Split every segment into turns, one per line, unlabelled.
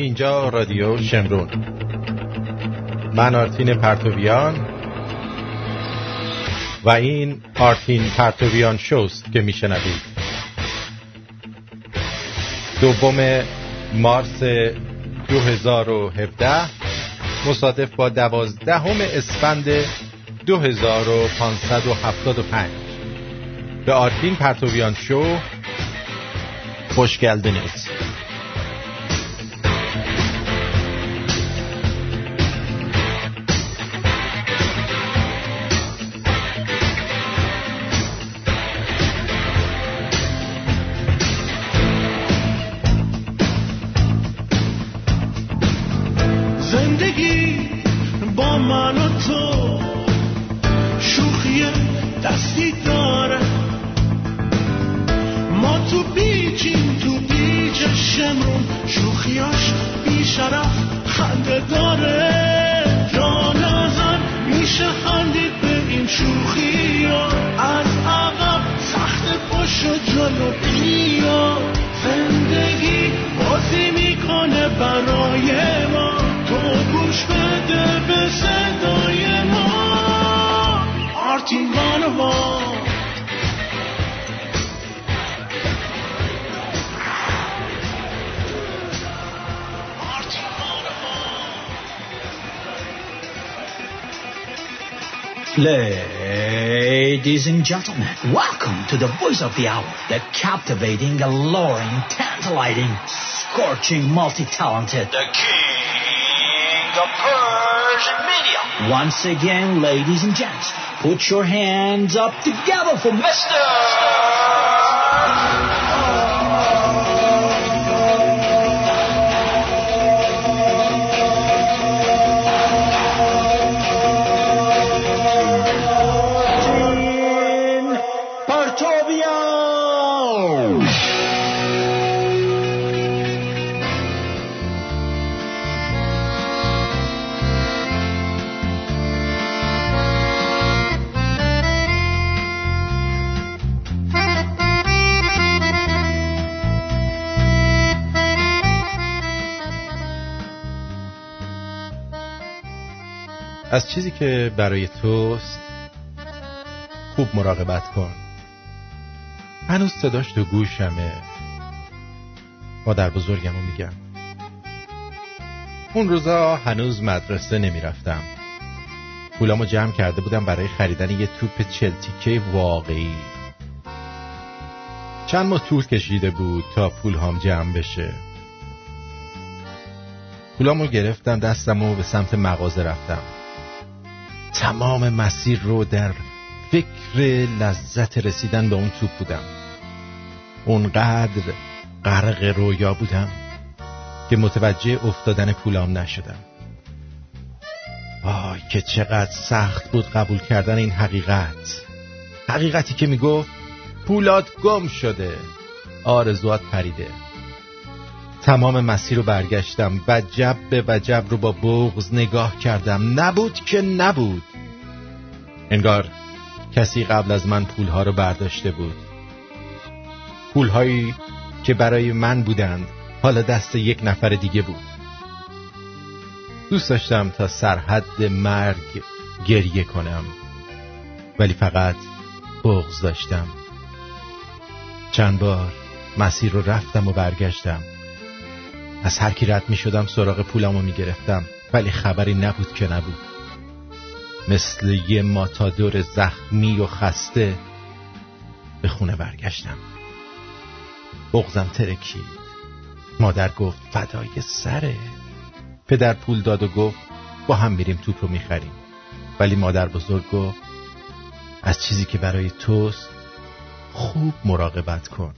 اینجا رادیو شمرون. من آرتین پرتویان و این آرتین پرتویان شوست که میشنوید. دوم مارس 2017 مصادف با دوازدهم اسفند 2575 به آرتین پرتویان شو خوش geldiniz.
Gentlemen, welcome to the voice of the hour, the captivating, alluring, tantalizing, scorching, multi-talented,
the king of Persian media.
Once again, ladies and gents, put your hands up together for Mr.
چیزی که برای توست خوب مراقبت کن. هنوز صداش تو گوشمه. مادر بزرگمو میگم. اون روزا هنوز مدرسه نمی‌رفتم. پولامو جمع کرده بودم برای خریدن یه توپ چلتیکه واقعی. چند ماه طول کشیده بود تا پول هم جمع بشه. پولامو گرفتم دستم و به سمت مغازه رفتم. تمام مسیر رو در فکر لذت رسیدن به اون توپ بودم. اونقدر غرق رویا بودم که متوجه افتادن پولام نشدم. آی که چقدر سخت بود قبول کردن این حقیقت. حقیقتی که می‌گفت پولاد گم شده آرزوات پریده. تمام مسیر رو برگشتم. وجب به وجب رو با بغز نگاه کردم. نبود که نبود. انگار کسی قبل از من پولها رو برداشته بود. پولهایی که برای من بودند حالا دست یک نفر دیگه بود. دوست داشتم تا سرحد مرگ گریه کنم. ولی فقط بغز داشتم. چند بار مسیر رو رفتم و برگشتم. از هر کی رد می شدم سراغ پولمو می گرفتم ولی خبری نبود که نبود. مثل یه ماتادور زخمی و خسته به خونه برگشتم. بغزم ترکید مادر گفت فدای سره پدر پول داد و گفت با هم میریم توپ رو می‌خریم. ولی مادر بزرگ گفت از چیزی که برای توست خوب مراقبت کن.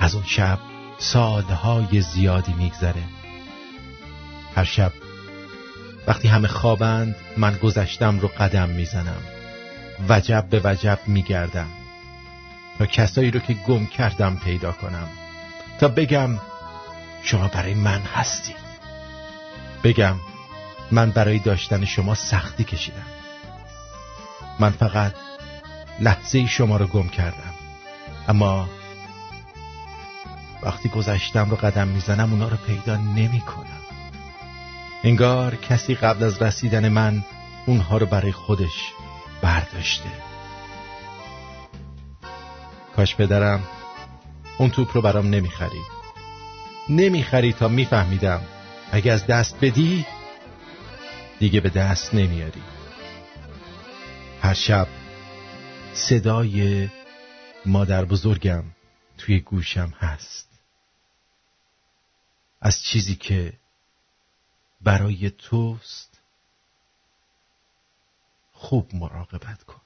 از اون شب سالهای زیادی میگذره. هر شب وقتی همه خوابند من گذشتم رو قدم می‌زنم. وجب به وجب میگردم. تا کسایی رو که گم کردم پیدا کنم. تا بگم شما برای من هستید. بگم من برای داشتن شما سختی کشیدم. من فقط لحظه شما رو گم کردم. اما وقتی گذشتم رو قدم می‌زنم اونا رو پیدا نمی کنم انگار کسی قبل از رسیدن من اونها رو برای خودش برداشته. کاش پدرم اون توپ رو برام نمی‌خری نمی‌خری تا میفهمیدم اگه از دست بدی دیگه به دست نمیاری. هر شب صدای مادر بزرگم توی گوشم هست. از چیزی که برای توست خوب مراقبت کن.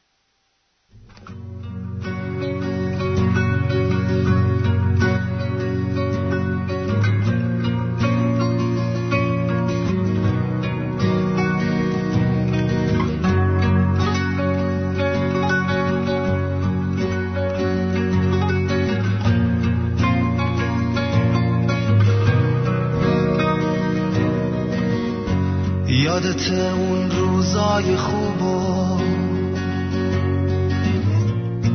یادت اون روزای خوبو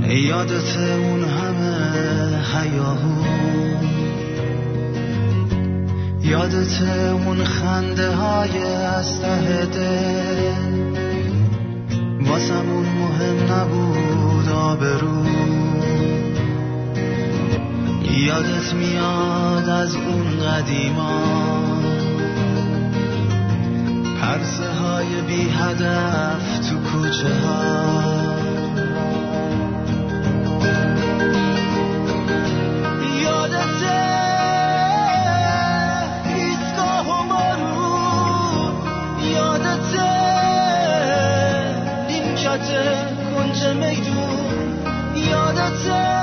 یادت اون همه حیاهو. یادت اون خنده های از ته دل. واسمون مهم نبود آبرو. یادت میاد از اون قدیمان عرصه های بی هدف تو کوچه ها. کنج میدون. یادته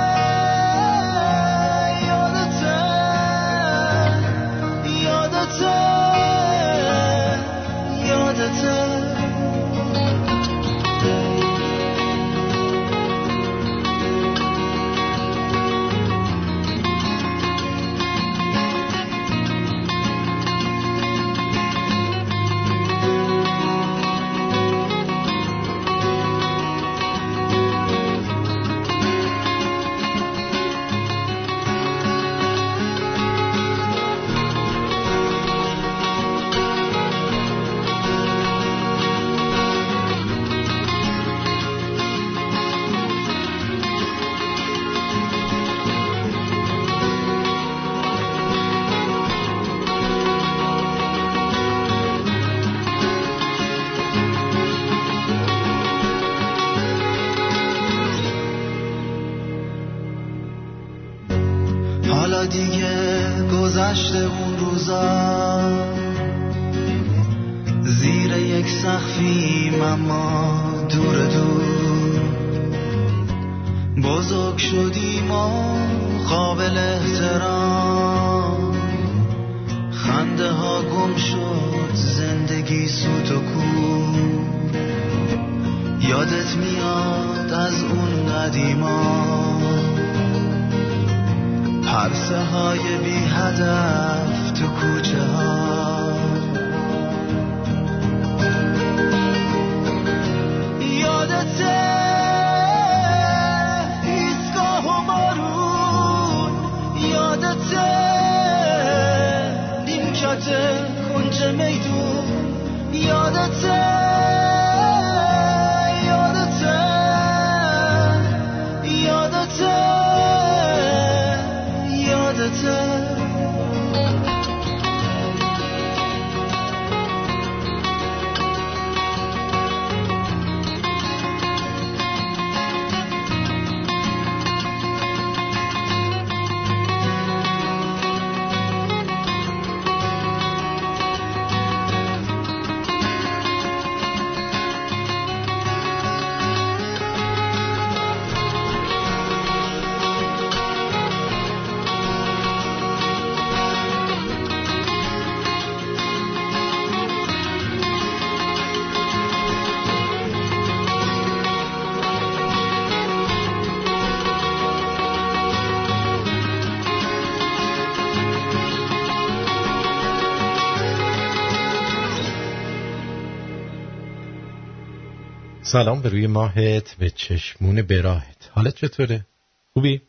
سلام به روی ماهت به چشمون براهت حالت چطوره؟ خوبی؟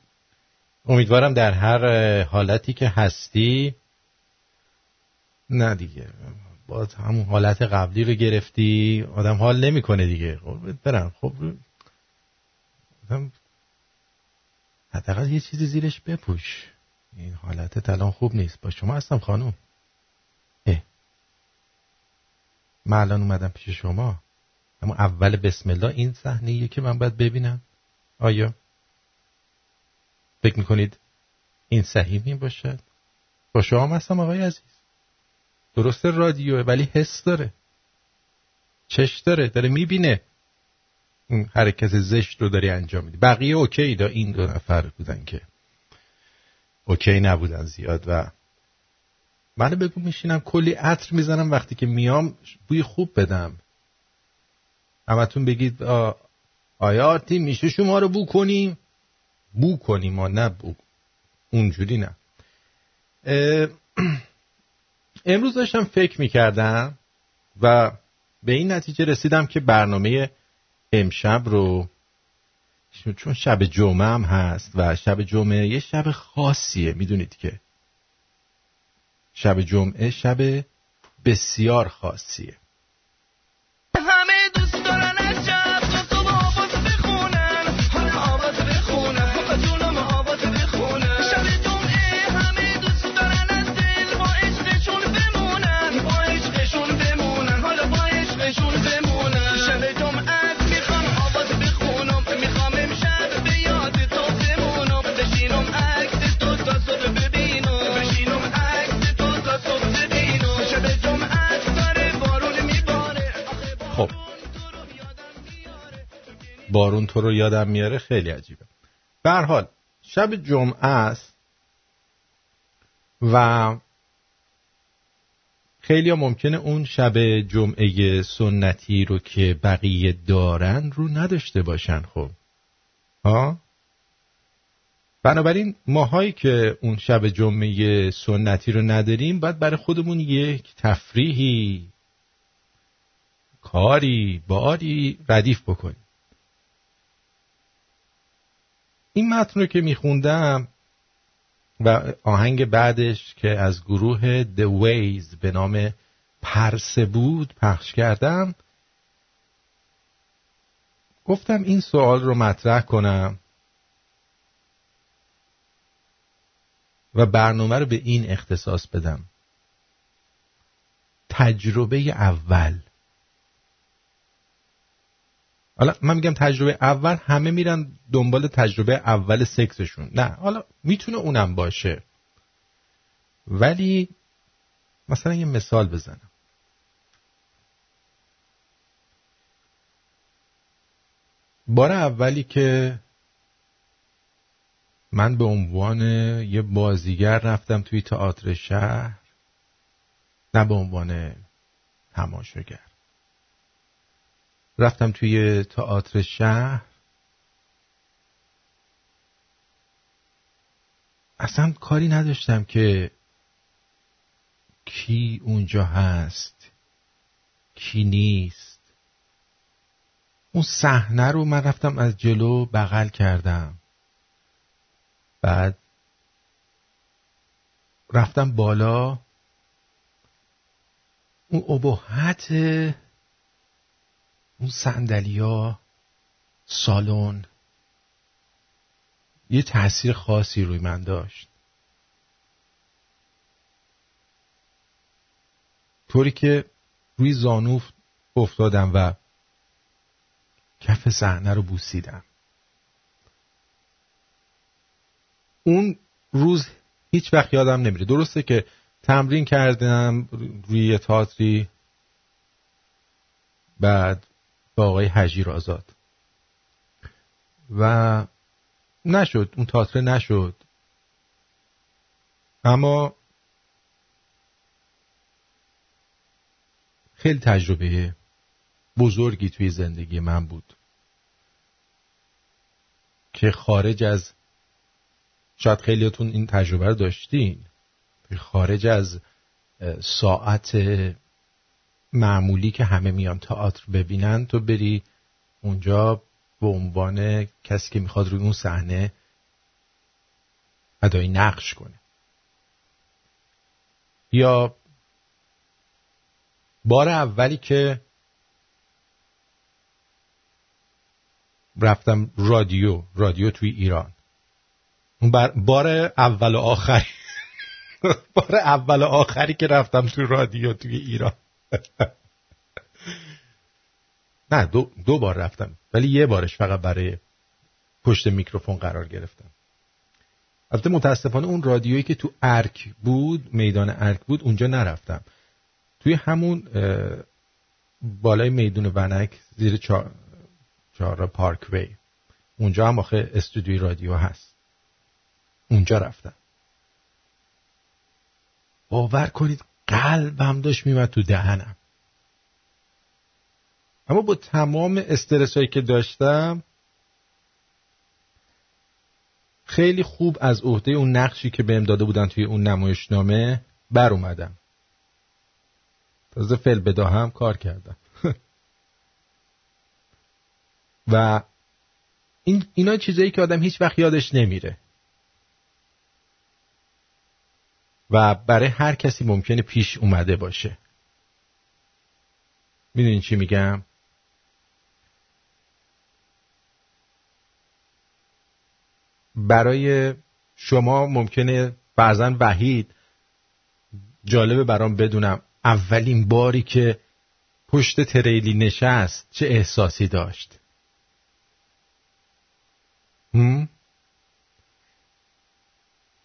امیدوارم در هر حالتی که هستی. نه دیگه باز همون حالت قبلی رو گرفتی. آدم حال نمی‌کنه دیگه. خب برم. خب آدم حداقل یه چیزی زیرش بپوش. این حالت الان خوب نیست. با شما هستم خانم. اه. من الان اومدم پیش شما. اما اول بسم الله این صحنه که من باید ببینم. آیا فکر می‌کنید این صحیح می باشد؟ با شما هستم آقای عزیز. درسته رادیوه ولی حس داره. چش داره داره می‌بینه. اون حرکت زشت رو داری انجام میدی. بقیه اوکی دا این دو نفر بودن که. اوکی نبودن زیاد و منو بگو میشینم کلی عطر می‌زنم وقتی که میام بوی خوب بدم. همتون بگید آیا آرتی میشه شما رو بو کنیم؟ بو کنیم ما نه بو. اونجوری نه. امروز داشتم فکر می‌کردم و به این نتیجه رسیدم که برنامه امشب رو چون شب جمعه هم هست و شب جمعه یه شب خاصیه می‌دونید که. شب جمعه شب بسیار خاصیه. بارون تو رو یادم میاره خیلی عجیبه. به حال شب جمعه است و خیلی ممکنه اون شب جمعه سنتی رو که بقیه دارن رو نداشته باشن خب. ها؟ بنابراین ماهایی که اون شب جمعه سنتی رو نداریم باید برای خودمون یک تفریحی کاری باری ردیف بکنیم. این متن رو که میخوندم و آهنگ بعدش که از گروه The Ways به نام پرسه بود پخش کردم گفتم این سوال رو مطرح کنم و برنامه رو به این اختصاص بدم. تجربه اول. حالا من میگم تجربه اول همه میرن دنبال تجربه اول سکسشون. نه حالا می‌تونه اونم باشه. ولی مثلا یه مثال بزنم. بار اولی که من به عنوان یه بازیگر رفتم توی تئاتر شهر نه به عنوان تماشاگر. رفتم توی تئاتر شهر. اصلا کاری نداشتم که کی اونجا هست کی نیست. اون صحنه رو من رفتم از جلو بغل کردم. بعد رفتم بالا. اون ابهت اون سندلیا سالن یه تاثیر خاصی روی من داشت. طوری که روی زانو افتادم و کف صحنه رو بوسیدم. اون روز هیچ وقت یادم نمیره. درسته که تمرین کردم روی تاتری بعد با آقای حجیر آزاد. و نشد اون تاتره نشد. اما خیلی تجربه بزرگی توی زندگی من بود که خارج از شاید خیلیاتون این تجربه رو داشتین خارج از ساعت معمولی که همه میان تئاتر ببینن تو بری اونجا به عنوان کسی که می‌خواد روی اون صحنه ادای نقش کنه. یا بار اولی که رفتم رادیو رادیو توی ایران. اون بار اول و آخری بار اول و آخری که رفتم توی رادیو توی ایران. نه دو, دو بار رفتم ولی یه بارش فقط برای پشت میکروفون قرار گرفتم. البته متاسفانه اون رادیویی که تو ارک بود میدان ارک بود اونجا نرفتم. توی همون بالای میدون ونک زیر چهار, پارک وی اونجا هم آخه استودیوی رادیو هست. اونجا رفتم. باور کنید قلبم داشت میمد تو دهنم. اما با تمام استرس هایی که داشتم خیلی خوب از عهده اون نقشی که بهم داده بودن توی اون نمایشنامه بر اومدم. تازه فل بدا هم کار کردم. و این اینا چیزایی که آدم هیچ وقت یادش نمیره. و برای هر کسی ممکنه پیش اومده باشه. می‌دونین چی میگم؟ برای شما ممکنه بعضا وحید جالبه برام بدونم. اولین باری که پشت تریلی نشست چه احساسی داشت؟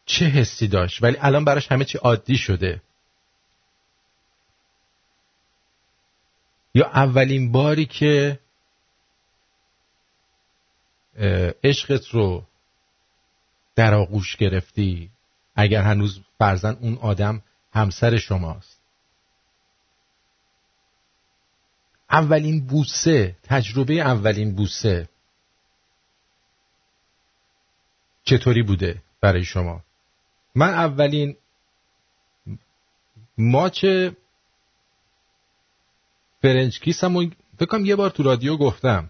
چه حسی داشت؟ ولی الان براش همه چی عادی شده. یا اولین باری که عشقت رو در آغوش گرفتی اگر هنوز فرزن اون آدم همسر شماست. اولین بوسه تجربه اولین بوسه چطوری بوده برای شما؟ من اولین ماچ فرنج کیسم فکرم یه بار تو رادیو گفتم.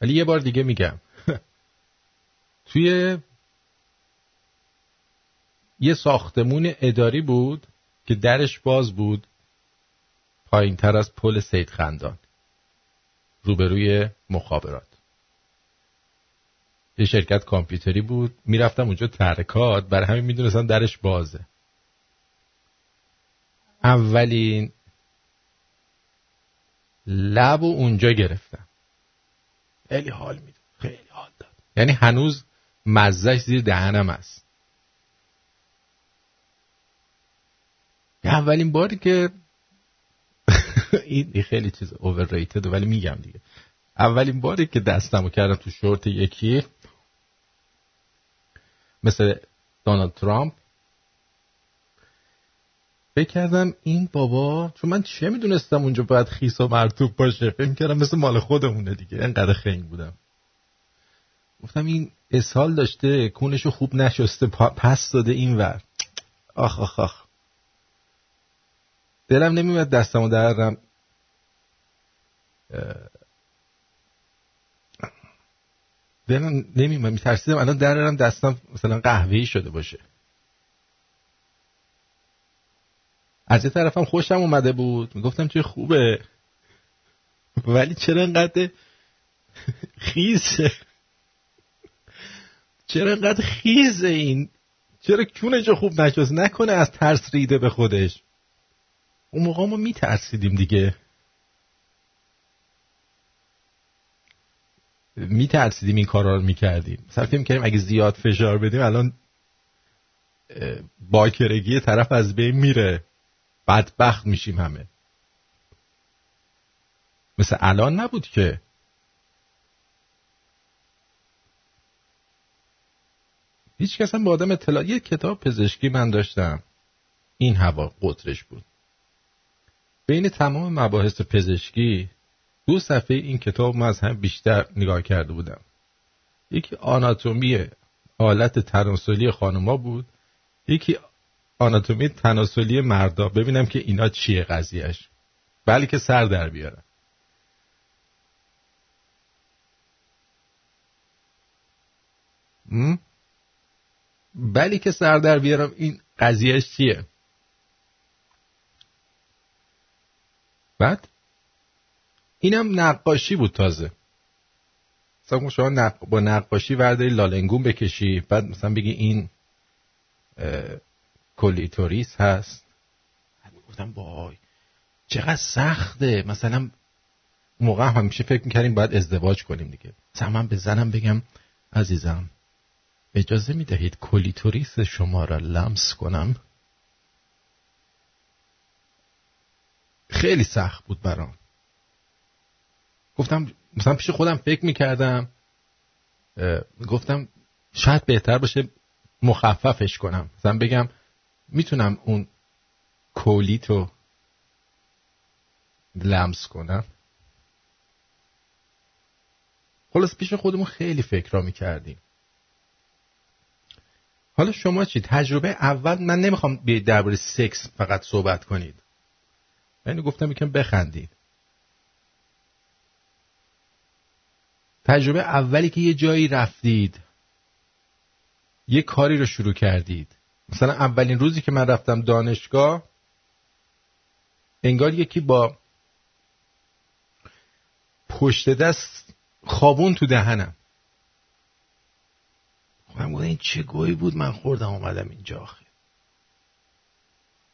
ولی یه بار دیگه میگم. توی یه ساختمون اداری بود که درش باز بود. پایین تر از پل سید خندان. روبروی مخابرات. یه شرکت کامپیوتری بود. می‌رفتم اونجا ترکات. برای همین می‌دونستم درش بازه. اولین لب و اونجا گرفتم. خیلی حال میده خیلی حال داد. یعنی هنوز مزهش زیر دهنم است. اولین باری که این خیلی چیز overrated ولی میگم دیگه. اولین باری که دستمو کردم تو شورت یکی مثل دونالد ترامپ. فکر کردم این بابا چون من چه می‌دونستم اونجا باید خیس و مرتوب باشه فکر کردم مثل مال خودمونه دیگه. انقدر خنگ بودم. گفتم این اسهال داشته کونشو خوب نشسته پس داده این ور. آخ آخ آخ. دلم نمیمد دستمو درم دلم نمیمد میترسیدم الان درم دستم مثلا قهوه‌ای شده باشه. از یه طرفم خوشم اومده بود. می‌گفتم چه خوبه. ولی چرا انقدر خیزه؟ چرا انقدر خیزه این؟ چرا کونش خوب نشست؟ نکنه از ترس ریده به خودش. اون موقع ما میترسیدیم دیگه. میترسیدیم این کارا رو می‌کردیم. مثلا فکر می‌کردیم اگه زیاد فشار بدیم الان باکرگی طرف از بین میره. بدبخت میشیم همه. مثل الان نبود که. هیچ کس هم با آدم اطلاع یه کتاب پزشکی من داشتم. این هوا قطرش بود. بین تمام مباحث پزشکی دو صفحه این کتاب من از هم بیشتر نگاه کرده بودم. یکی آناتومی حالت تناسلی خانوما بود. یکی آناتومی تناسلی مردا. ببینم که اینا چیه قضیهش بلکه سر در بیارم. بلی که سر در بیارم این قضیهش چیه؟ بعد؟ اینم نقاشی بود تازه. مثلا شما نق... با نقاشی ورداری لالنگون بکشی بعد مثلا بگی این کلیتوریس هست. گفتم وای چقدر سخته. مثلا موقع همیشه فکر می‌کردیم باید ازدواج کنیم دیگه. مثلا من به زنم بگم عزیزم اجازه می‌دهید کلیتوریس شما را لمس کنم؟ خیلی سخت بود برام. گفتم مثلا پیش خودم فکر می‌کردم گفتم شاید بهتر باشه مخففش کنم. مثلا بگم می‌تونم اون کولیتو لمس کنم. خلاص پیش خودمون خیلی فکر را می‌کردیم. حالا شما چی؟ تجربه اول من نمی‌خوام بیاید درباره سکس فقط صحبت کنید. یعنی گفتم یکم بخندید. تجربه اولی که یه جایی رفتید یه کاری رو شروع کردید. مثلا اولین روزی که من رفتم دانشگاه انگار یکی با پشت دست خوابون تو دهنم. خودم این چه گویی بود؟ من خوردم اومدم اینجا آخه.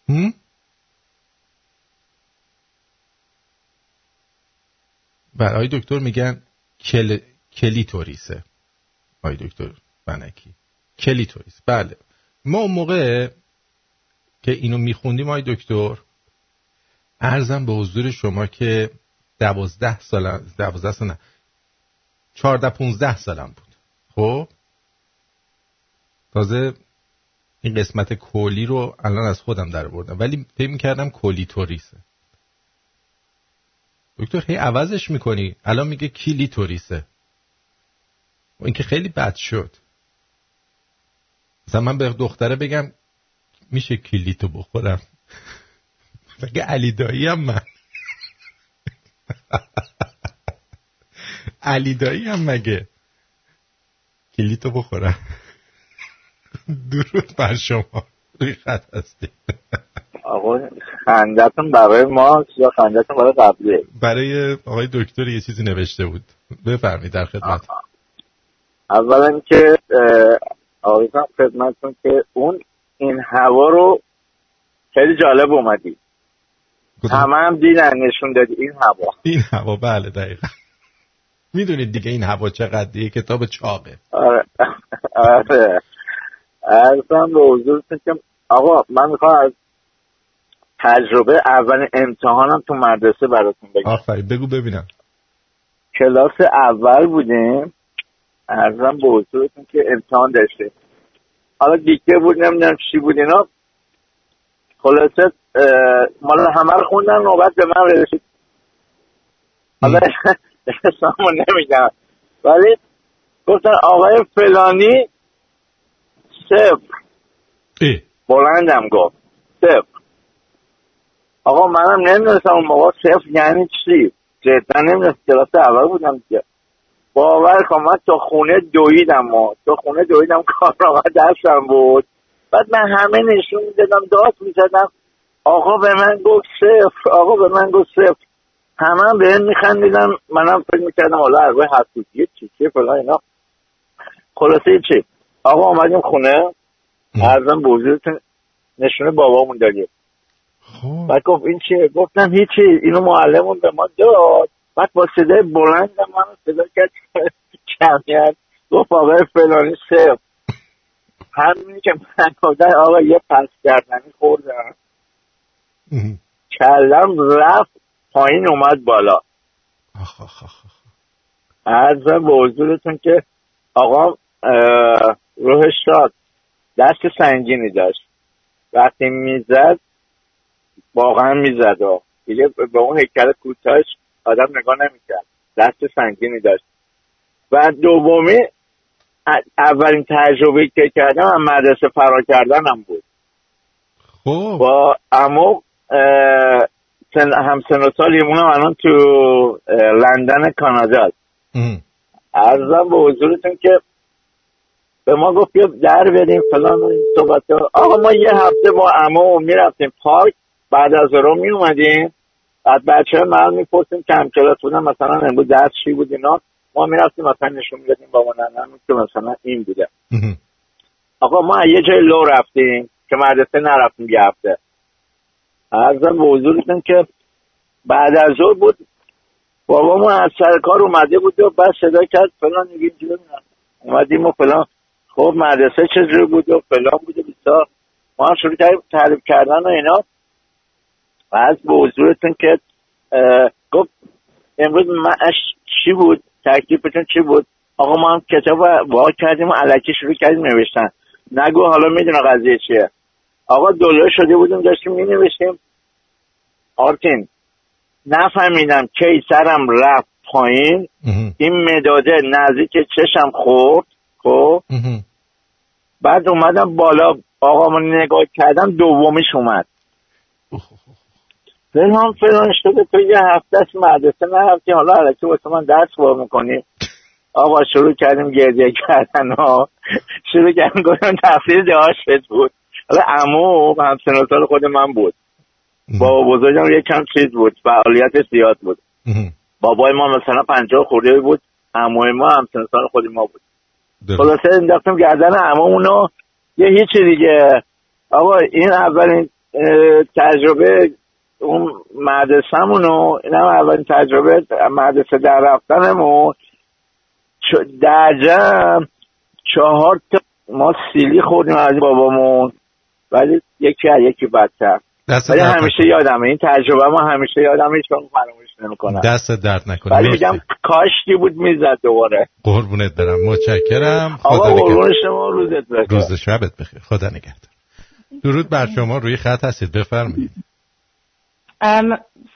هم؟ بله دکتر میگن کل... کلیتوریسه. آی دکتر بنکی. کلیتوریس. بله. ما موقع که اینو میخوندیم آی دکتر ارزم به حضور شما که دوازده سال دوازده سال نه. چهارده پونزده سالم بود. خب؟ تازه این قسمت کولی رو الان از خودم در بردم ولی فکر می‌کردم توریسه دکتر هی عوضش می‌کنی. الان میگه توریسه و اینکه خیلی بد شد. مثلا من به دختره بگم میشه کلیتو بخورم؟ مگه علی دایی هم من؟ علی دایی هم مگه؟ کلیتو بخورم. درود بر شما. روی خط هستی.
آقا خندتون برای ما یا خندتون برای قبلیه
برای آقای دکتر یه چیزی نوشته بود. بفرمید در خدمت.
اولا که آقایتم خدمتتون که اون این هوا رو خیلی جالب اومدی. همه هم دیدن نشون دادی. این هوا.
این هوا بله دقیقا. می‌دونید دیگه این هوا چقدر دیگه؟ کتاب چاقه.
آره. آره. ارزم به حضورتون که آقا من می‌خوام از تجربه اول امتحانم تو مدرسه براتون بگم.
آفرین بگو ببینم.
کلاس اول بودیم. ارزم به حضورتون که امتحان داشته. حالا دیگه بود نمی‌دونم چی بود اینا. خلاصه مال همه رو خوندن نوبت به من رسید. حالا اسممو نمیگم. ولی گفتن آقای فلانی صفر. بلندم گفت. صفر. آقا منم نمی‌دونستم اون موقع صفر یعنی چی؟ جدا نمی‌دونست کلاس اول بودم که باور کن من تا خونه دویدم و تا خونه دویدم کارنامه دستم بود. بعد من همه نشون می‌دادم داد می‌زدم. آقا به من گفت صفر آقا به من گفت صفر. همه هم به این میخندیدم منم فکر می‌کردم حالا عربه حسوسیه چی چی فلان اینا. خلاصه چی؟ آقا آمدیم خونه. ارزم بزرگتون نشونه بابامون داریم خب. بعد گفت این چیه؟ گفتم هیچی اینو معلمون به ما داد. بعد با صدای بلند من صدا کرد. کمیت. گفت آقای فلانی سف همینی که من گفتن آقا یه پس کردنی خوردم. کلم رفت پایین اومد بالا. ارزم به حضورتون که آقا روحش شاد دست سنگینی داشت. وقتی می‌زد واقعا می‌زد. و دیگه به اون هیکل کوتاهش آدم نگاه نمی‌کرد. دست سنگینی داشت. و دومی اولین تجربه که کردم هم مدرسه فرار کردنم بود.
خوب
با امو سن هم سن و سال الان تو لندن کانادا ارزم به حضورتون که به ما گفت بیا در بریم فلان صحبت. آقا ما یه هفته با عمو می‌رفتیم پارک. بعد از رو می اومدیم بعد بچه من می‌پرسیم که همکلاس بودن مثلا امروز درس چی بود اینا؟ ما می‌رفتیم مثلا نشون می‌دادیم بابا ننم که مثلا این بوده. آقا ما یه جای لو رفتیم که مدرسه نرفتیم یه هفته. ارزم به حضورتون که بعد از ظهر بود بابامون از سر کار اومده بود و بعد صدا کرد فلان دیگه اینجوری. اومدیم و فلان. خب مدرسه چجوری بود و فلان بود و بیسا. ما هم شروع کردیم تعریف کردن و اینا. بعد به حضورتون که گفت امروز معش چی بود؟ تکلیفتون چی بود؟ آقا ما هم کتاب وا کردیم و علکی شروع کردیم نوشتن. نگو حالا می‌دونه قضیه چیه. آقا دلار شده بودیم داشتیم می نوشتیم آرتین نفهمیدم کی سرم رفت پایین. این مداده نزدیک چشم خورد. خب. بعد اومدم بالا. آقا من نگاه کردم دومیش اومد. فلان فلان شده تو یه هفته است مدرسه نرفتی حالا علکی واسه من درس بار می‌کنی. آقا شروع کردیم گریه کردن ها. شروع کردیم گفتم تقصیر داشت بود. حالا عمو همسن سال خود من بود. با بزرگم یکم چیز بود فعالیت زیاد بود. بابای ما مثلا پنجاه خورده بود عموی ما همسن سال خود ما بود. خلاصه انداختم گردن عمومونو یه هیچی دیگه. آقا این اولین تجربه اون مدرسهمونو این هم اولین تجربه مدرسه در رفتنمون در جمع چهار تا ما سیلی خوردیم از بابامون. ولی یکی از یکی بدتر. ولی همیشه. یادمه. این تجربه ما همیشه یادمه هیچ فراموش نمی‌کنم.
دست درد نکنه.
ولی. میگم کاشکی بود می‌زد دوباره.
قربونت برم. متشکرم. خدا
آقا
نگهدار
شما روزت بخیر.
روز شبت بخیر. خدا نگهدار. درود بر شما. روی خط هستید. بفرمایید.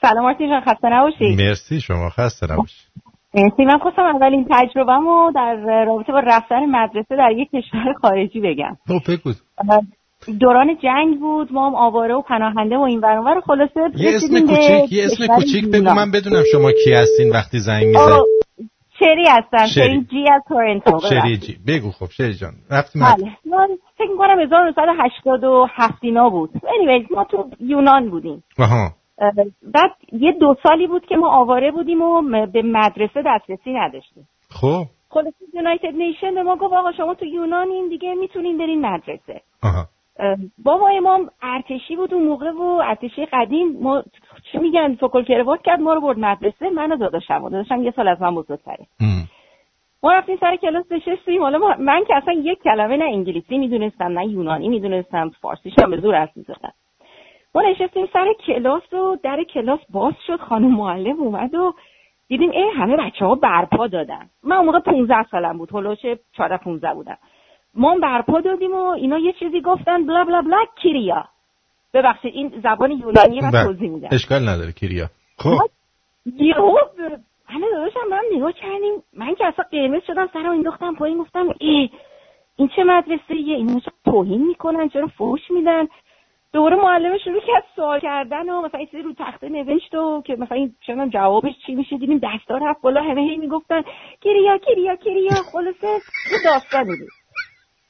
سلام آرتین جان خسته نباشی؟
مرسی شما خسته نباشید
مرسی من خواستم اولین تجربهمو در رابطه با رفتن مدرسه در یک کشور خارجی بگم.
خب
دوران جنگ بود ما هم آواره و پناهنده و این ور اون ور خلاصه
یه اسم کوچیک یه اسم کوچیک بگو. من بدونم شما کی هستین وقتی زنگ
آه،
می‌زنید
شری هستم
شری.
شری جی از تورنتو
شری
ببخشید.
جی. بگو خب شری جان رفتیم مد-
بله. من فکر می‌کنم 1987 اینا بود. Anyways ما تو یونان بودیم.
آها.
بعد یه دو سالی بود که ما آواره بودیم و به مدرسه دسترسی نداشتیم.
خب.
خلاص یونایتد نیشن به ما گفت آقا شما تو یونانین دیگه می‌تونین برین مدرسه.
آها.
ما هم ارتشی بود اون موقع و ارتشی قدیم ما چی میگن فکل کروات کرد ما رو برد مدرسه منو داداشم و داداشم یه سال از من بزرگتره. ما رفتیم سر کلاس نشستیم. حالا من که اصلا یک کلمه نه انگلیسی می‌دونستم نه یونانی می‌دونستم فارسیش هم به زور حرف می‌زدم. ما نشستیم سر کلاس و در کلاس باز شد خانم معلم اومد و دیدیم ای همه بچه ها برپا دادن. من اون موقع 15 سالم بود هلوش 14 15 بودم. ما هم برپا دادیم و اینا یه چیزی گفتن بلا بلا بلا کیریا. ببخشید این زبان یونانی من
بله.
توضیح میدم.
اشکال نداره کیریا. خب.
یهو همه داداشم من نگاه کردیم. من که اصلا قرمز شدم سرم انداختم پایین گفتم ای این چه مدرسه ایه اینا توهین می‌کنن چرا فوش میدن؟ دوباره معلم شروع کرد سوال کردن و مثلا چیزی رو تخته نوشت و که مثلا این جوابش چی میشه. دیدیم دستا رفت بالا همه هی می‌گفتن کیریا کیریا کیریا خلاصه یه داستانی بود.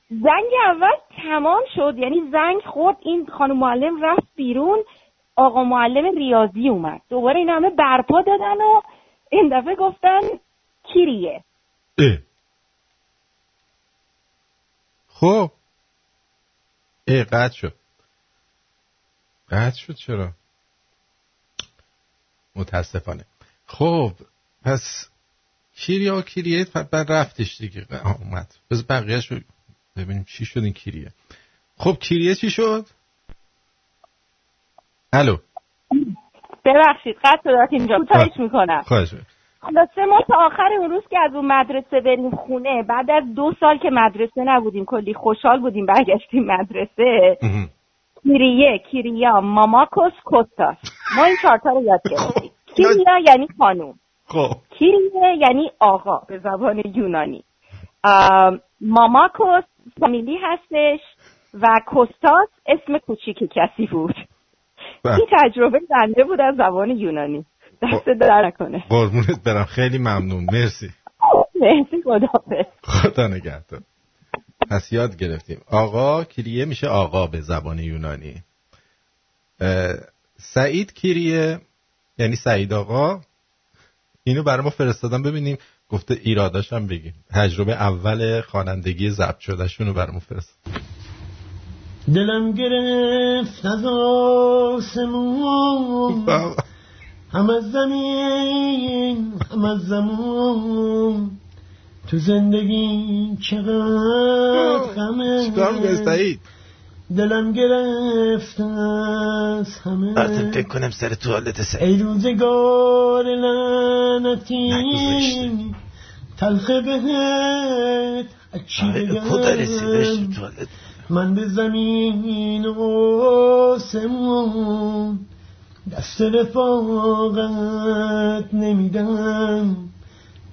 زنگ اول تمام شد. یعنی زنگ خورد. این خانم معلم رفت بیرون. آقا معلم ریاضی اومد. دوباره این همه برپا دادن و این دفعه گفتن کیریه.
اه. خب. ای قطع شد. قطع شد چرا؟ متاسفانه. خب پس کیریا ف- بعد رفتش دیگه. اومد. بذار بقیهش رو ببینیم چی شد این کیریه. خب کیریه چی شد؟ الو.
ببخشید قطع شد اینجا کوتاهش می‌کنم.
خواهش.
خلاصه ما تا آخر اون روز که از اون مدرسه بریم خونه بعد از دو سال که مدرسه نبودیم کلی خوشحال بودیم برگشتیم مدرسه. کیریه کیریا ماماکوس کوستاس. ما این چهارتا رو یاد گرفتیم. کیریا یعنی خانوم.
خب.
کیریه یعنی آقا به زبان یونانی. ماماکوس فامیلی هستش و کوستاس اسم کوچیک کسی بود.
بله.
این تجربه بنده بود از زبان یونانی. دست در نکنه.
قربونت برم. خیلی ممنون. مرسی.
مرسی خداحافظ.
خدا نگهدار. پس یاد گرفتیم. آقا کیریه میشه آقا به زبان یونانی. سعید کیریه یعنی سعید آقا. اینو برای ما فرستادن ببینیم. گفته ایراداش هم بگیم. تجربه اول خوانندگی ضبط شده شونو برای ما فرست
دلم گرفت از آسمون. هم از زمین هم از زمون. تو زندگی چقدر غمه
چیکار می‌کنی سعید؟
دلم گرفت از همه.
البته فکر کنم سر توالت سعید.
ای روزگار لعنتی. تلخ بهت. از چی
آره، خدا رسیدش
بگم
تو توالت.
من به زمین و آسمون. دست رفاقت نمیدم.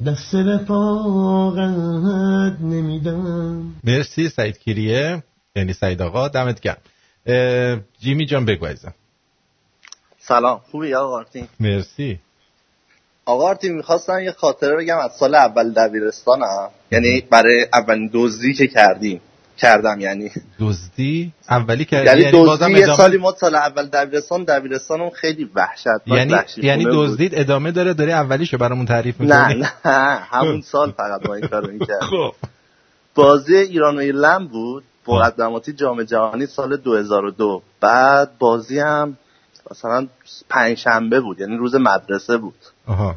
دست رفاقت نمیدم.
مرسی سعید کیریه یعنی سعید آقا دمت گرم. جیمی جان بگو عزیزم.
سلام. خوبی آقا آرتین؟
مرسی.
آقا آرتین می‌خواستم یه خاطره بگم از سال اول دبیرستانم. یعنی برای اولین دزدی که کردیم. کردم یعنی.
دزدی؟ اولی که
یعنی
بازم
دزدی یه
ادامه-
سالی ما سال اول دبیرستان دبیرستانم خیلی وحشت
یعنی یعنی دزدید ادامه داره داره اولیشو برامون تعریف
نه
می‌کنی؟
نه همون سال فقط ما این کارو می‌کرد
خب.
بازی ایران و ایرلند بود مقدماتی جام جهانی سال 2002 بعد بازی هم مثلا پنجشنبه بود یعنی روز مدرسه بود.
آها.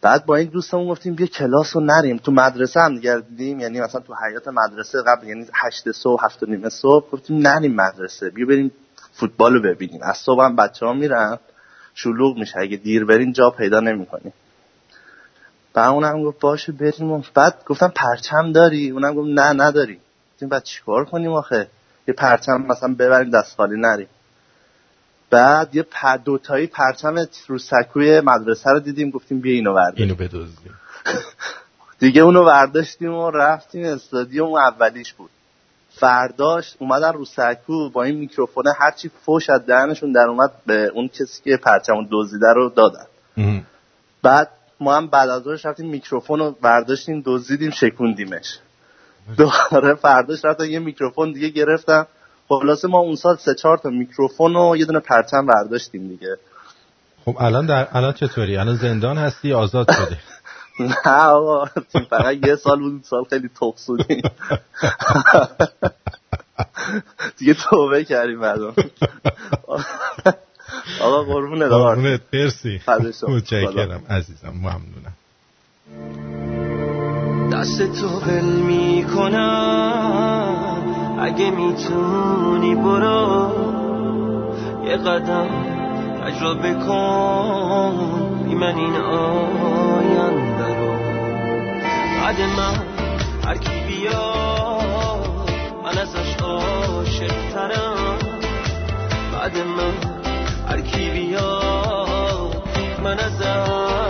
بعد با این دوستمون گفتیم بیا کلاس رو نریم. تو مدرسه هم دیگر دیدیم یعنی مثلا تو حیات مدرسه قبل یعنی هشت صبح هفت و نیمه صبح گفتیم نریم مدرسه بیا بریم فوتبال رو ببینیم. از صبح هم بچه ها میرن شلوغ میشه. اگه دیر بریم جا پیدا نمی‌کنیم بعد اونم گفت باشه بریم. و بعد گفتم پرچم داری؟ اونم گفت نه نداری گفتیم بعد چیکار کنیم آخه؟ یه پرچم مثلا ببریم دست خالی نریم. بعد یه. دوتایی پرچم رو سکوی مدرسه رو دیدیم گفتیم بیا اینو برداریم
اینو بدزدیم.
دیگه اونو برداشتیم و رفتیم استادیوم اولیش بود. فرداش اومدن رو سکو با این میکروفونه هرچی فوش از دهنشون در اومد به اون کسی که پرچم دزدیده رو دادن. بعد ما هم بعد از ظهرش رفتیم میکروفون رو برداشتیم دزدیدیم شکوندیمش. دوباره فرداش رفتم یه میکروفون دیگه گرفتم خلاصه ما اون سال سه چهار تا میکروفون و یه دونه پرچم برداشتیم دیگه.
خب الان در الان چطوری؟ الان زندان هستی آزاد شدی؟
نه آقا فقط یه سال بود سال خیلی تخصونی دیگه توبه کردیم مردم آقا قربونه دار
قربونت مرسی. متشکرم عزیزم ممنونم.
دست تو ول می‌کنم. اگه می‌تونی برو یه قدم تجربه کن بی من این آینده رو. بعد من هر کی بیاد من ازش عاشق ترم بعد من هر کی بیاد من ازت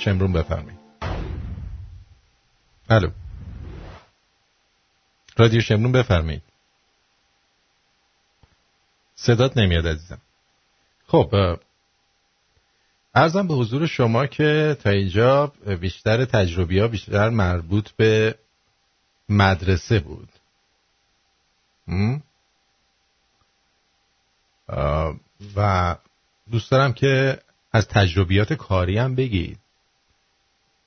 شمرون بفرمایید. الو. رادیو شمرون بفرمایید. صدات نمیاد عزیزم. خب ارزم به حضور شما که تا اینجا بیشتر تجربی ها بیشتر مربوط به مدرسه بود. و دوست دارم که از تجربیات کاری هم بگید.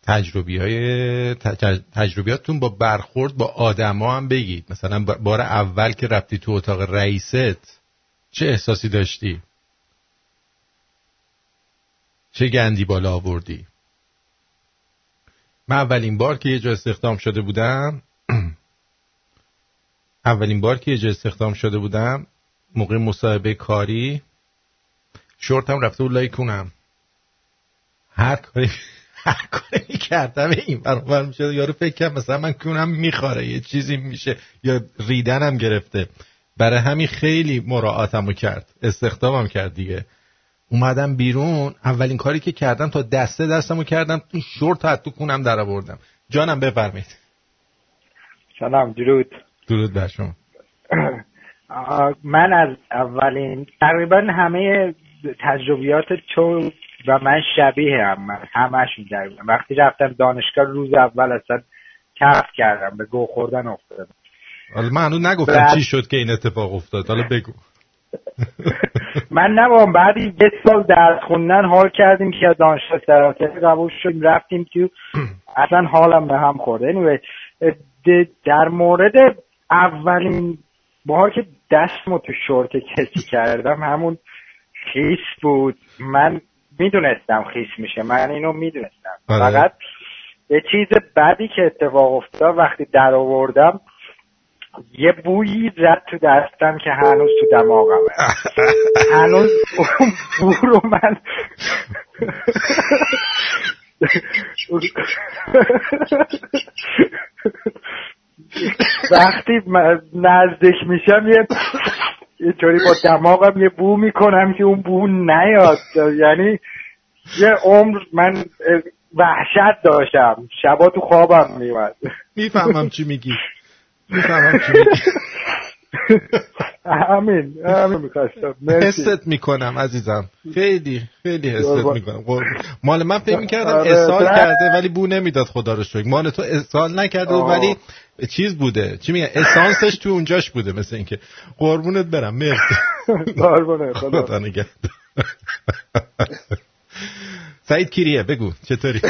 تجربی های تجربیاتتون با برخورد با آدما هم بگید. مثلا بار اول که رفتی تو اتاق رئیست چه احساسی داشتی؟ چه گندی بالا آوردی؟ من اولین بار که یه جا استخدام شده بودم اولین بار که یه جا استخدام شده بودم موقع مصاحبه کاری شورتم رفته بود لای کونم. هر کاری هر کاری کردم. این برابر میشه. یارو فکر کرد مثلا من کونم میخواره یه چیزی میشه. یا ریدنم گرفته. برای همین خیلی مراعاتمو کرد. استخدامم کرد دیگه. اومدم بیرون. اولین کاری که کردم تا دسته دستمو کردم این شورت تو کونم در آوردم. جانم بفرمایید.
سلام درود.
درود بر شما.
من از اولین تقریبا همه تجربیات تو و من شبیه هم من همشون وقتی رفتم دانشگاه روز اول اصلا کف کردم به گو خوردن افتادم.
حالا من هنوز نگفتم
بعد-
چی شد که این اتفاق افتاد. حالا بگو.
من نبام بعد یه سال درس خوندن حال کردیم که از دانشگاه سراسری قبول شدیم. رفتیم تو اصلا حالم به هم خورده anyway, در مورد اولین بار که دستمو تو شورت کسی کردم همون خیس بود. من می‌دونستم خیس میشه من اینو می‌دونستم
آره.
فقط یه چیز بدی که اتفاق افتاد وقتی در آوردم یه بویی زد تو دستم که هنوز تو دماغمه هنوز اون بو رو من وقتی نزدیک میشم یه اینطوری با دماغم یه بو می‌کنم که اون بو نیاد. یعنی یه عمر من وحشت داشتم. شبا تو خوابم میومد
می‌فهمم چی میگی. می‌فهمم چی میگی.
همین همین می‌خواستم
حست می‌کنم عزیزم. خیلی خیلی حست. می‌کنم. قربان. مال من فکر می‌کردم
آره،
اسهال
نه.
کرده ولی بو نمی‌داد خدا رو شکر. مال تو اسهال نکرده. ولی چیز بوده. چی میگن اسانسش تو اونجاش بوده مثل اینکه. قربونت برم. مرسی.
خدا
نگهدار. سعید کیریه بگو چطوری.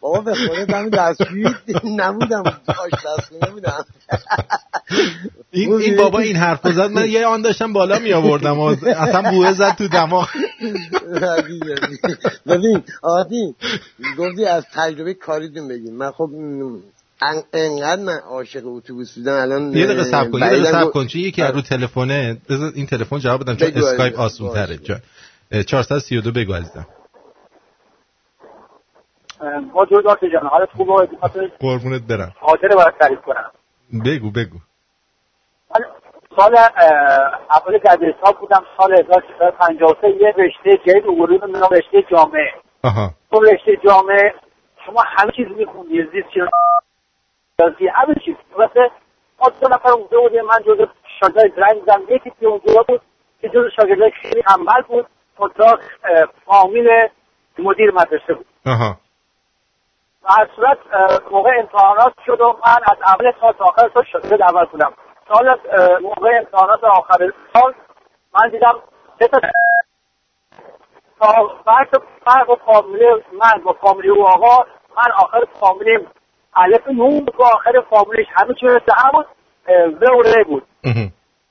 بابا به خودت همین دستشویی نبودم آش دستشویی نبودم.
این, این بابا این حرف زد من یه آن داشتم بالا می آوردم اصلا بوه زد تو دماغ.
ببین عادی گفتی از تجربه کاریتون بگیم. من خب انقدر من عاشق اتوبوس بودم الان
یه دقیقه صبر کن یه دقیقه صبر کن چون یکی از رو تلفنه بذار این تلفن جواب بدم چون اسکایپ. آسون تره. جان اه، 432 بگو عزیزم.
ما جور داشت جان حالت خوبه؟
قربونت برم.
خاطر باید تعریف کنم.
بگو بگو.
من سال اول دبیرستان بودم سال 1353 یه رشته جدید به نام رشته جامعه.
آها.
تو رشته جامعه شما همه چیز میخوندی زیست شناسی همه چیز مثل ما دو نفر اونجا بودیم من جز شاگرد رنگ بودم. یکی که اونجا بود که جز شاگردای خیلی انبل بود اتاق فامیل مدیر مدرسه بود.
آها.
و هر صورت موقع امتحانات شد و من از اول سال تا آخر سال شاگرد اول بودم. سال موقع امتحانات آخر سال من دیدم سه تا تا فرق فرق فامیل من با فامیل او آقا من آخر فامیلیم. الف نون بود و آخر فامیلش همه چی مثل همون و بود.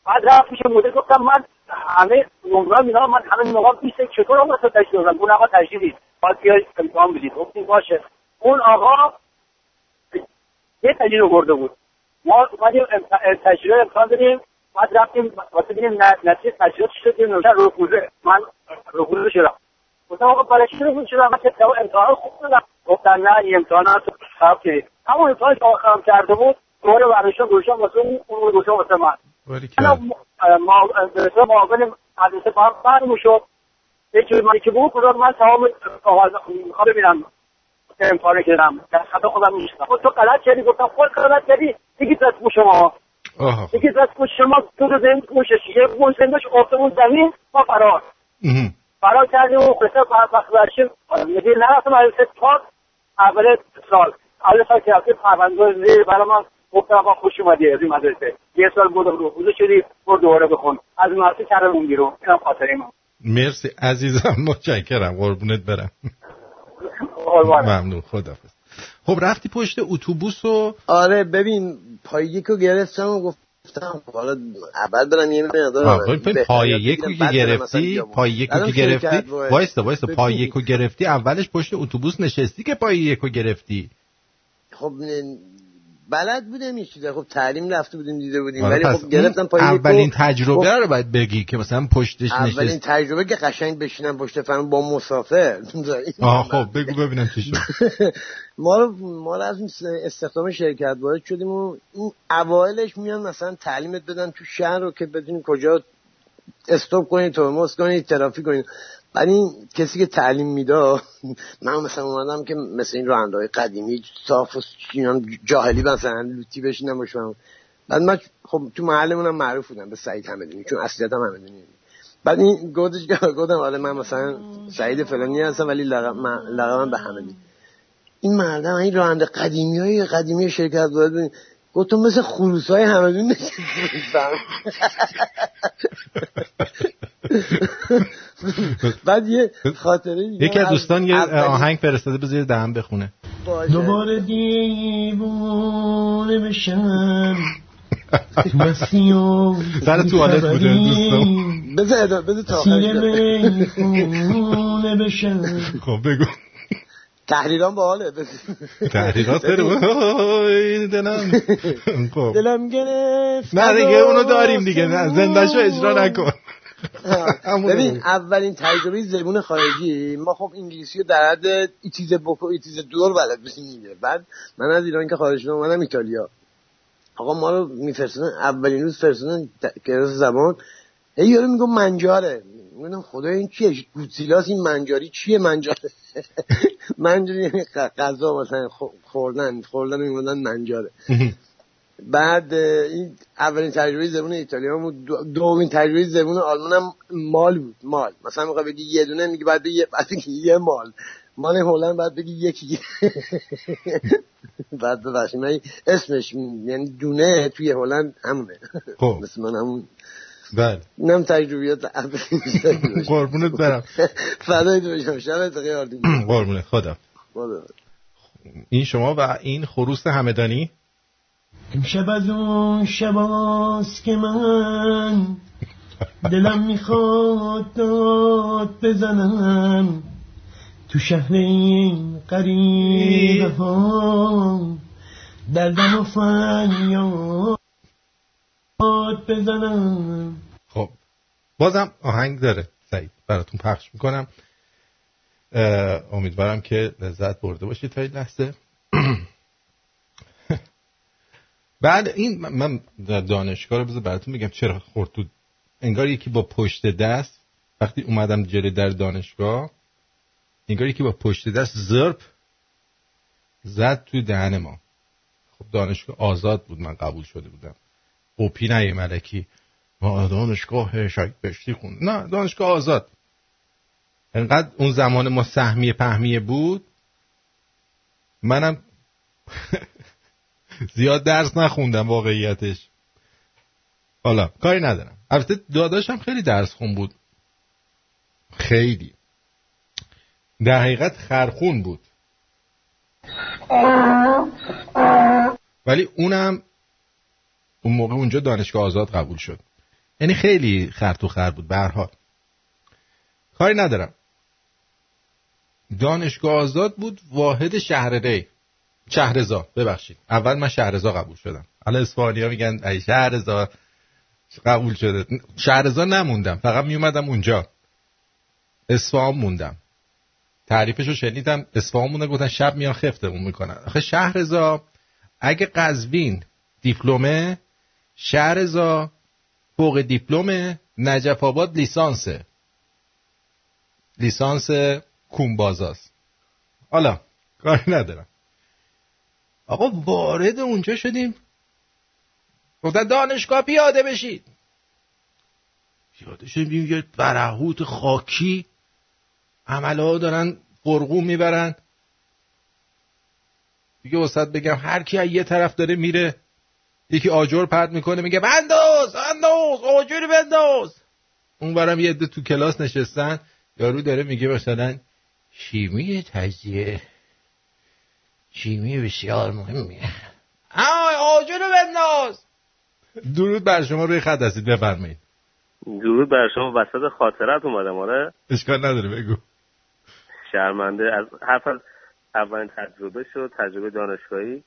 بعد رفت پیش مدیر گفتم من همه نمره مینا من همه نمره 20 چطور اون واسه تشکیل دادم اون آقا تشکیلی باید بیاید امتحان بدید گفتیم باشه. اون آقا یه تجلیل برده بود. ما اومدیم تجلیل امتحان دادیم. بعد رفتیم واسه ببینیم نتیجه چی شد دیدیم نوشتن رکوزه من رکوزه شدم. گفتم آقا برای چی رکوزه شدم من که امتحان خوب دادم گفتن نه این امتحانات رو خراب کردید همون امتحان که آخرم کرده بود دوباره برداشتم گوشم واسه اون اون گوشم واسه من. ما معاون مدرسه با هم برمی شد یه جوری مانی که بود خدا من تمام کاغذ می‌خوام ببینم. امتحانه کردم در خطا خودم خود تو غلط کردی. گفتم خود غلط کردی. دیگه دست بو شما. دیگه دست بو شما. تو رو زمین پوشش یه بون زندش افتمون زمین ما فرار. فرار کردیم و قصه وقت برشیم میگه نرفتم مدرسه تا اول سال. اول سال که رفتیم پرونده زیر برای من گفتم آقا خوش اومدی از این مدرسه. یه سال بود رو حوزه شدی برو دوباره بخون. از این مدرسه کردم اون بیرون. اینم خاطره من.
مرسی. عزیزم متشکرم. قربونت برم. ممنون. خدافظ خب رفتی پشت اتوبوس و
آره ببین پای یکو گرفتم و گفتم حالا اول برم یه مقدار
پای یکو که گرفتی. پای یکو که گرفتی. وایستا وایستا پای
ببین.
یکو گرفتی اولش پشت اتوبوس نشستی که پای یکو گرفتی
خب بلد بودم این چیزا خب تعلیم رفته بودیم دیده بودیم.
آره،
ولی خب گرفتم پای.
اولین تجربه
خب،
رو باید بگی که مثلا پشتش
اولین
نشستی
تجربه که قشنگ بشینم پشت فرم با مسافر.
آه خب بگو ببینم چی شد.
ما رو ما رو از استخدام شرکت وارد شدیم و این اوایلش میان مثلا تعلیمت بدن تو شهر رو که بدونی کجا استوب کنید ترمز کنید ترافیک کنید بعد این کسی که تعلیم می‌داد من مثلا اومدم که مثل این راننده قدیمی صاف و جاهلی مثلا لوتی بشینم باشم بعد من خب تو محلمونم معروف بودم به سعید همدونی چون اصلیت هم همدونی بعد این که گفتم آره من مثلا سعید فلانی هستم ولی لقبم به همدونی این مردم این راننده قدیمی های قدیمی شرکت بودین گفتم مثل خروس های همدون بعد یه خاطره دیگه
یکی از دوستان یه آهنگ فرستاده بذار دهم بخونه.
دوباره دیوونه بشم.
سر توالت بوده دوستان.
بذار بذار تا
می‌خونه بشم.
خب بگو.
تحریران با حاله
تحریرات داره وای، دلم. خب.
دلم گرفت.
نه دیگه اونو داریم دیگه. نه زندهشو اجرا نکن.
ببین. اولین تجربه زبون خارجی. ما خب انگلیسی رو در حد ای چیز بکو ای چیز دور بلد دیگه. بعد من از ایران که خارج شدم اومدم ایتالیا. آقا ما رو میفرستن اولین روز فرستادن کلاس زبان. هی یارو میگم منجاره. میگم خدا این چیه گوزیلاس این منجاری چیه منجاره؟ منجاری یعنی غذا مثلا خو- خوردن خوردن می‌گفتن منجاره. بعد این اولین تجربه زبون ایتالیا بود. دو- دومین تجربه زبون آلمان هم مال بود مال. مثلا می‌خوای بگی یه دونه میگی بعد بگی بعد بگی یه مال. مال هلند بعد بگی یکی. بعد ببخشید من اسمش یعنی دونه توی هلند همونه.
خب.
مثل من همون.
بله.
اینم تجربیات
قربونت برم.
فدای تو بشم شبت عالی
قربونت. خدا. این شما و این خروس همدانی؟
امشب از اون که من دلم می‌خواد داد بزنم تو شهر این قریب ها دردم و فریاد بزنم.
خب بازم آهنگ داره سعید. براتون پخش می‌کنم. امیدوارم که لذت برده باشید تا این لحظه. بعد این من در دانشگاه رو بذار براتون بگم چرا خورد تو انگار یکی با پشت دست وقتی اومدم جلوی در دانشگاه انگار یکی با پشت دست زرپ زد تو دهن ما. خب دانشگاه آزاد بود من قبول شده بودم. اوپی نه ملکی. ما دانشگاه شاید بشتی خون. نه دانشگاه آزاد. انقدر اون زمان ما سهمیه پهمیه بود منم زیاد درس نخوندم واقعیتش. حالا کاری ندارم. البته داداشم خیلی درس خون بود. خیلی. در حقیقت خرخون بود. ولی اونم اون موقع اونجا دانشگاه آزاد قبول شد. یعنی خیلی خر تو خر بود حال. کاری ندارم. دانشگاه آزاد بود واحد شهر ری. شهرزا ببخشید. اول من شهرزا قبول شدم. حالا اسپانیا میگن ای شهرزا قبول شده. شهرزا نموندم فقط میومدم اونجا. اصفهان موندم. تعریفشو شنیدم اصفهان مونده گفتن شب میان خفتمون می‌کنن. آخه شهرزا اگه قزوین دیپلمه شهرزا فوق دیپلم نجف آباد لیسانسه. لیسانس کونبازاست حالا کاری ندارم. آقا وارد اونجا شدیم. گفتن دانشگاه پیاده بشید. پیاده شدیم یه برهوت خاکی. عمله ها دارن فرقوم می‌برن. دیگه وسط بگم هر کی یه طرف داره میره یکی آجر پرد می‌کنه میگه بنداز بنداز آجر بنداز اون برم یه عده تو کلاس نشستن یارو داره میگه مثلا شیمی تجزیه. شیمی بسیار مهمیه. آی آجر بنداز درود بر شما روی خط هستید بفرمایید.
درود بر شما وسط خاطرت اومدم آره؟
اشکال نداره بگو.
شرمنده. از حرف از اولین تجربه شد تجربه دانشگاهی.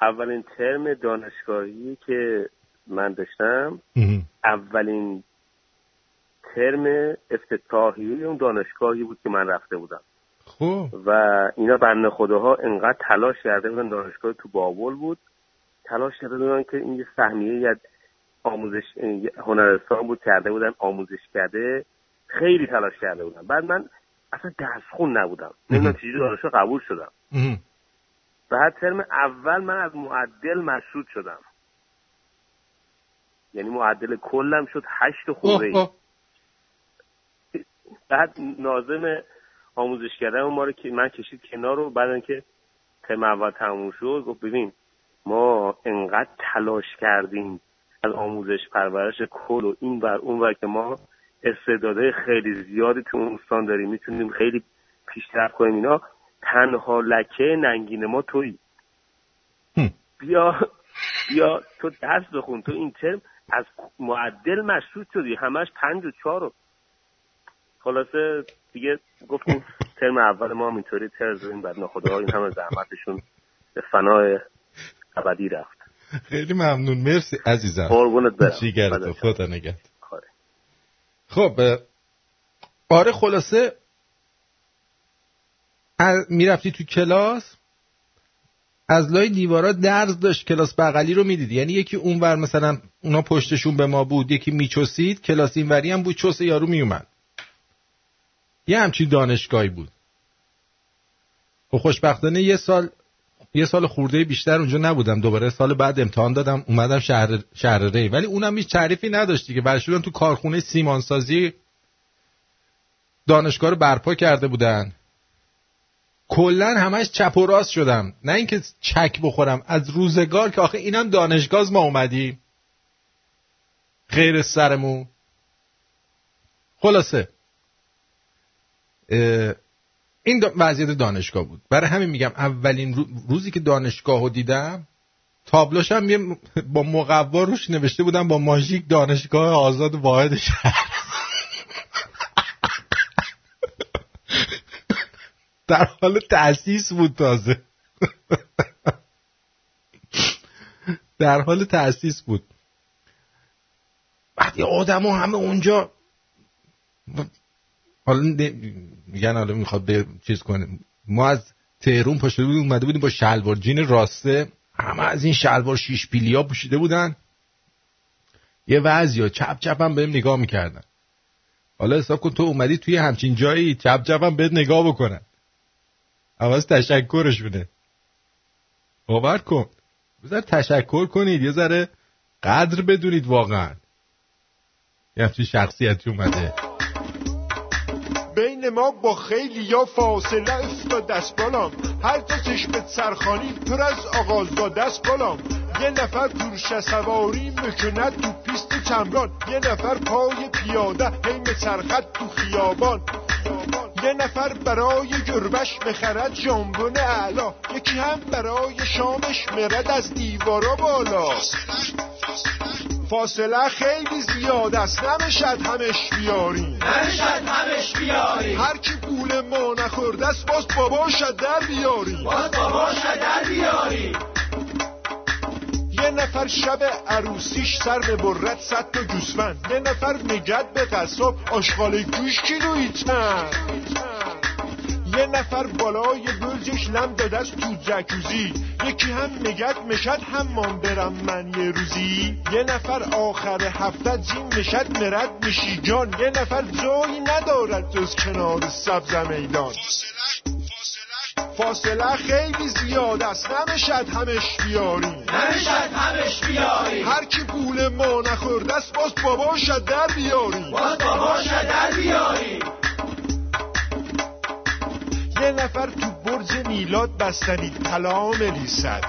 اولین ترم دانشگاهی که من داشتم اولین ترم افتتاحیه اون دانشگاهی بود که من رفته بودم. و اینا بنده خداها انقدر تلاش کرده بودن دانشگاه تو بابل بود. تلاش کرده بودن که این یه سهمیه از آموزش هنرستان بود کرده بودن آموزش کرده. خیلی تلاش کرده بودن. بعد من اصلا درس خون نبودم. نمی‌دونم چجوری دانشگاه قبول شدم. بعد ترم اول من از معدل مشروط شدم. یعنی معدل کلم شد هشت خورده ای. بعد نازم آموزش کردن ما رو که من کشید کنار رو بعد اینکه ترم اول تموم شد گفت ببین ما انقدر تلاش کردیم از آموزش پرورش کل و این بر اون بر که ما استعداده خیلی زیادی تو اون استان داریم می‌تونیم خیلی پیشرفت کنیم اینا. تنها لکه ننگین ما تویی. بیا بیا تو درس بخون. تو این ترم از معدل مشروط شدی. همش پنج و چهار و خلاصه دیگه گفتیم ترم اول ما هم اینطوری تر زدیم بعد ناخدا این همه زحمتشون به فنای ابدی رفت.
خیلی ممنون. مرسی عزیزم.
قربونت برم.
خدا نگهد خب آره خلاصه می‌رفتی تو کلاس از لای دیوارا درز داشت کلاس بغلی رو می‌دیدی. یعنی یکی اونور مثلا اونا پشتشون به ما بود یکی میچوسید کلاس اینوری هم بود چوس یارو میومد. یه همچین دانشگاهی بود. و خب خوشبختانه یه سال یه سال خورده بیشتر اونجا نبودم. دوباره سال بعد امتحان دادم اومدم شهر شهر ری. ولی اونم هیچ تعریفی نداشتی که برشون تو کارخونه سیمانسازی دانشگاه رو برپا کرده بودن. کلا همش چپ و راست شدم. نه اینکه چک بخورم. از روزگار که آخه اینم دانشگاه ما اومدیم. غیر سرمون. خلاصه. این وضعیت دانشگاه بود. برای همین میگم اولین روزی که دانشگاه رو دیدم تابلوش هم با مقوا روش نوشته بودم با ماژیک دانشگاه آزاد واحد شهر. در حال تأسیس بود تازه. در حال تأسیس بود. وقتی آدم همه اونجا حالا میگن حالا می‌خواد به چیز کنه. ما از تهرون پاشده بودیم اومده بودیم با شلوار. جین راسته. همه از این شلوار شیش پیلیا پوشیده بودن. یه وضعی ها. چپ چپ هم بهم نگاه می‌کردن. حالا حساب کن تو اومدی توی همچین جایی چپ چپ هم بهت نگاه بکنن. عوض تشکرشونه باور کن. بذار تشکر کنید. یه ذره قدر بدونید واقعا. یه همچین شخصیتی اومده.
بین ما با خیلی یا فاصله افتاد دست بالام. هر تا چشمت سرخانی پر از آغازگاه دست بالام. یه نفر پورشه سواری مکند تو پیست چمران یه نفر پای پیاده هی سرخط تو خیابان. یه نفر برای گربش مخرد جنبون اعلا یکی هم برای شامش مرد از دیوارا بالا. فاصله خیلی زیاد است. نمی‌شد همش بیاری
نمی‌شد همش بیاری
هر کی پول ما نخورده است باز باباشد در بیاری
باز باباشد در بیاری
یه نفر شب عروسیش سر برد صد تا گوسفند. یه نفر میگد به قصاب آشغال گوش کیلویی چند یه نفر بالای برجش لم داده است تو جکوزی. یکی هم مگد مشد هممان برم من یه روزی. یه نفر آخر هفته جیم مشد مرد میشی جان یه نفر جایی ندارد جز کنار سبز میدان. فاصله خیلی زیاد است. نمی‌شد همش بیاری.
نمی‌شد همش بیاری.
هر کی پول ما نخورده است باز باباشد در بیاری.
باز باباشد در بیاری.
یه نفر تو برج میلاد بستنی. طلا ملیسد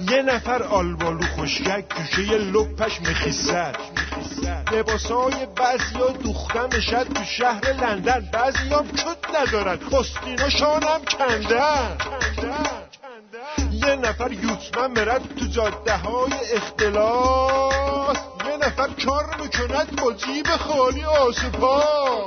یه نفر آلبالو خوشگک گوشه لپش مخیسد لباسای بعضیا دوخته شد تو شهر لندن بعضیام کت ندارن. شانم کندن. یه نفر یوتمن مرد تو جاده های اختلاس. یه نفر کار می‌کند با جیب خالی آسپاس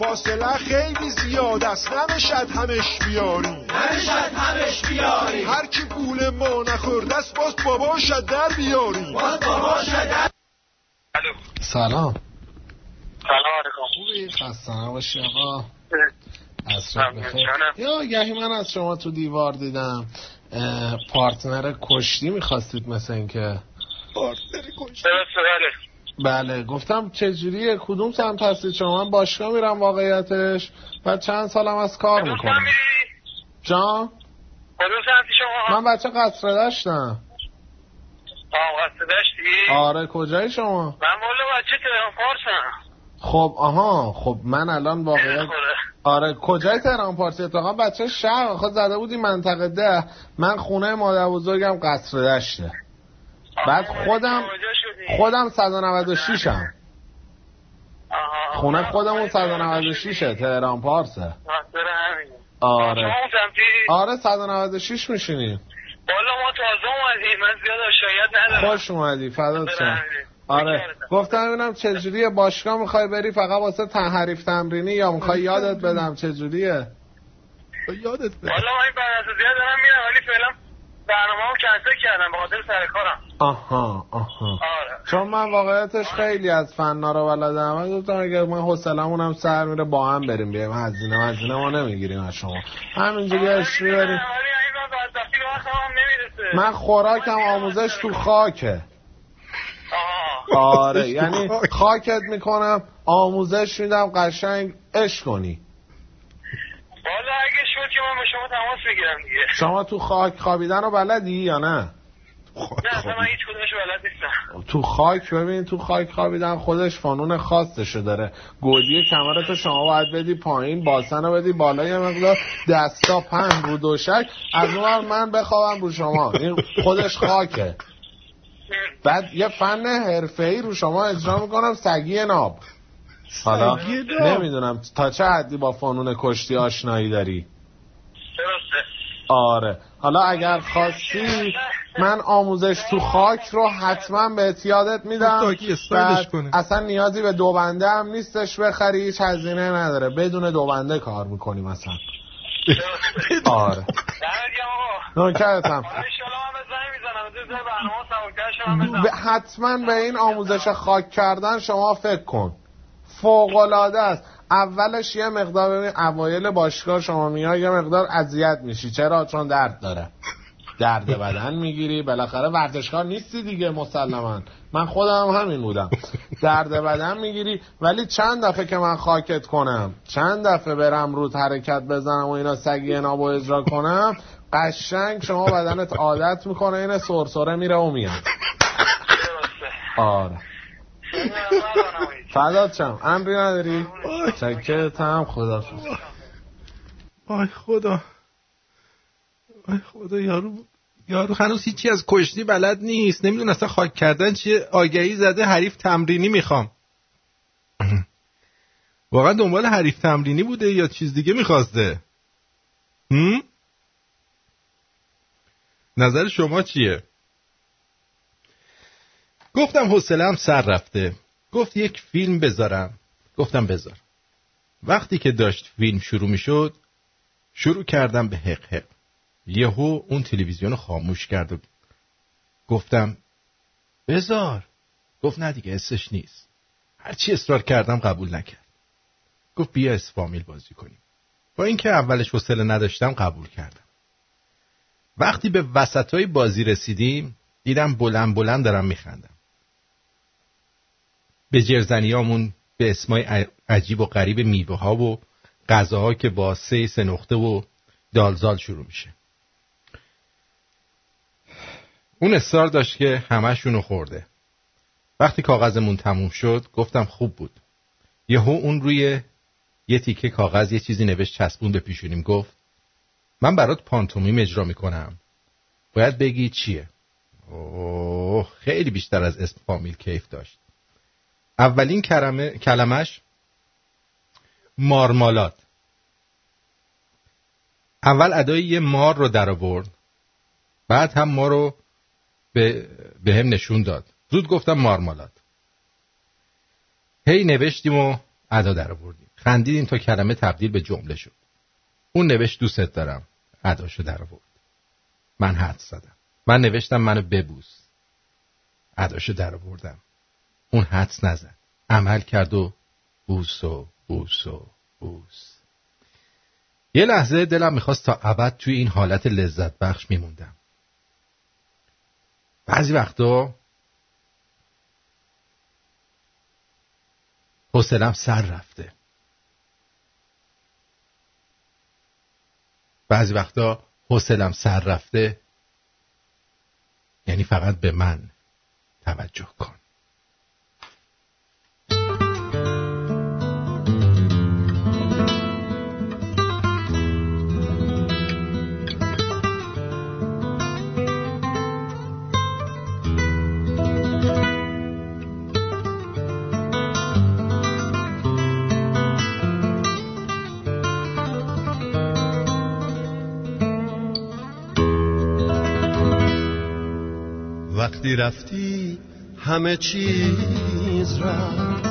فاصله خیلی زیاد است. نمی‌شد همش بیاری.
نمی‌شد همش بیاری.
هر کی پول ما نخورده است باز باباشد در بیاری.
باز باباشد در
سلام.
سلام علیکم.
خوبی؟ خسته نباشی آقا. یا گهی من از شما تو دیوار دیدم. پارتنر کشتی می‌خواستید مثل اینکه
پارتنر کشتی.
بله گفتم چجوریه؟ کدوم سمت هستید شما؟ من باشگاه میرم واقعیتش و چند سالم از کار می‌کنم. جان؟
کدوم سمتی شما؟
من بچه قصر داشتم.
آه قصر داشتی؟
آره کجایی شما؟
من مولا بچه تهران پارسم.
خب آها خب من الان واقعیت آره کجای تهران پارسی؟ اتفاقا بچه شهر خود زده بودی منطقه ده. من خونه مادر بزرگم قصر داشته بعد خودم خودم 196 هم خونه خودمون 196 تهران پارسه. آره. آره 196 میشینیم
بالا ما تازه اومدیم. من زیاد شاید ندارم.
خوش اومدی فدات شم. آره. گفتم ببینم چجوریه باشگاه می‌خوای بری؟ فقط واسه تحریف تمرینی یا می‌خوای یادت بدم؟ چجوریه؟
یادت بدم
والا من بعد زیاد دارم میرم ولی فعلا برنامه رو کنسل کردم به خاطر سر کارم.
آها آها.
آره.
چون من واقعیتش خیلی از فنا رو بلدم من گفتم اگر من حوصلمون هم سر میره با هم بریم. بیایم هزینه هزینه ما نمی‌گیریم از شما. همینجوری اش می‌بریم من خوراکم آموزش تو خاکه. آره یعنی خاکت می‌کنم آموزش میدم قشنگ اش کنی.
والا اگه شد که من به شما تماس بگیرم دیگه.
شما تو خاک خوابیدن رو بلدی یا نه؟
نه اصلا من هیچ کدومش بلد نیستم.
تو خاک ببین تو خاک خوابیدن خودش فانون خاصشو داره. گودی کمرتو شما باید بدی پایین باسن رو بدی بالا یه مقدار دستا پن رو دوشک. از اون من بخوابم رو شما. این خودش خاکه. بعد یه فن حرفه‌ای رو شما اجرا می‌کنم سگی ناب. حالا نمی‌دونم. تا چه حدی با فنون کشتی آشنایی داری؟ آره. حالا اگر خواستی من آموزش تو خاک رو حتما به یادت میدم. اصلا نیازی به دوبنده هم نیستش بخری هیچ هزینه نداره. بدون دوبنده کار می‌کنی مثلا. آره. نوکرتم. حتما به این آموزش خاک کردن شما فکر کن. فوق العاده است. اولش یه مقدار ببین اوایل باشگاه شما میای یه مقدار اذیت میشی. چرا؟ چون درد داره. درد بدن می‌گیری. بالاخره ورزشکار نیستی دیگه مسلما. من خودم همین بودم. درد بدن می‌گیری. ولی چند دفعه که من خاکت کنم چند دفعه برم رو حرکت بزنم و اینا سگی نابو اجرا کنم قشنگ شما بدنت عادت می‌کنه. این سرسره میره و میاد. آره. فدات شم امری نداری؟ چکت هم خدا
آی خدا. آی خدا یارو یارو هنوز هیچی از کشتی بلد نیست. نمیدون اصلا خاک کردن چیه. آگهی زده حریف تمرینی می‌خوام. واقعا دنبال حریف تمرینی بوده یا چیز دیگه می‌خواسته؟ هم؟ نظر شما چیه؟ گفتم حوصله‌ام سر رفته. گفت یک فیلم بذارم. گفتم بذار. وقتی که داشت فیلم شروع می شد شروع کردم به حق حق. یهو اون تلویزیون خاموش کرد و گفتم بذار. گفت نه دیگه اسش نیست. هرچی اصرار کردم قبول نکرد. گفت بیا اسفامیل بازی کنیم. با اینکه اولش حوصله نداشتم قبول کردم. وقتی به وسطای بازی رسیدیم دیدم بلند بلند دارم میخندم. به جرزنیامون به اسمای عجیب و غریب میوه ها و غذاها که با سه سه نقطه و دالزال شروع میشه. اون اصرار داشت که همشونو خورده. وقتی کاغذمون تموم شد گفتم خوب بود. یهو اون روی یه تیکه کاغذ یه چیزی نوشت چسبون به پیشونیم گفت من برات پانتومیم اجرا می‌کنم. باید بگی چیه. اوه خیلی بیشتر از اسم فامیل کیف داشت. اولین کلمه کلمش مارمالاد اول ادای یه مار رو در آورد. بعد هم ما رو به, به هم نشون داد. زود گفتم مارمالاد هی نوشتیم و ادا در آوردیم. خندیدیم تا کلمه تبدیل به جمله شد. اون نوشت دوست دارم. اداشو در آورد. من حد زدم. من نوشتم منو ببوس. اداشو در آوردم. اون حدس نزد. عمل کرد و بوس و بوس و بوس. یه لحظه دلم می‌خواست تا ابد توی این حالت لذت بخش میموندم. بعضی وقتا حوصلم سر رفته. بعضی وقتا حوصلم سر رفته یعنی فقط به من توجه کن.
وقتی رفتی همه چیز رفت.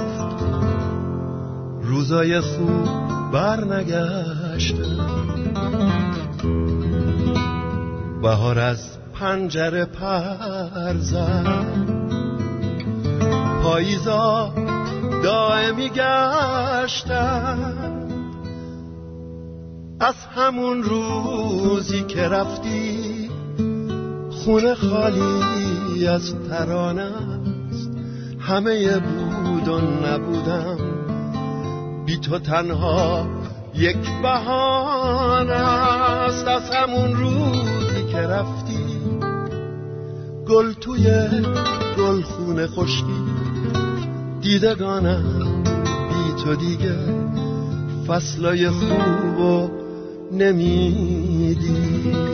روزای خوب برنگشته بهار از پنجره پر زد. پاییزا دائمی گشتن. از همون روزی که رفتی خونه خالی از ترانه است. همه بود و نبودم. بی تو تنها یک بهانه است. از همون روزی که رفتی گل توی گل خونه خشکی. دیدگانم بی تو دیگه فصلای خوب و نمیدی.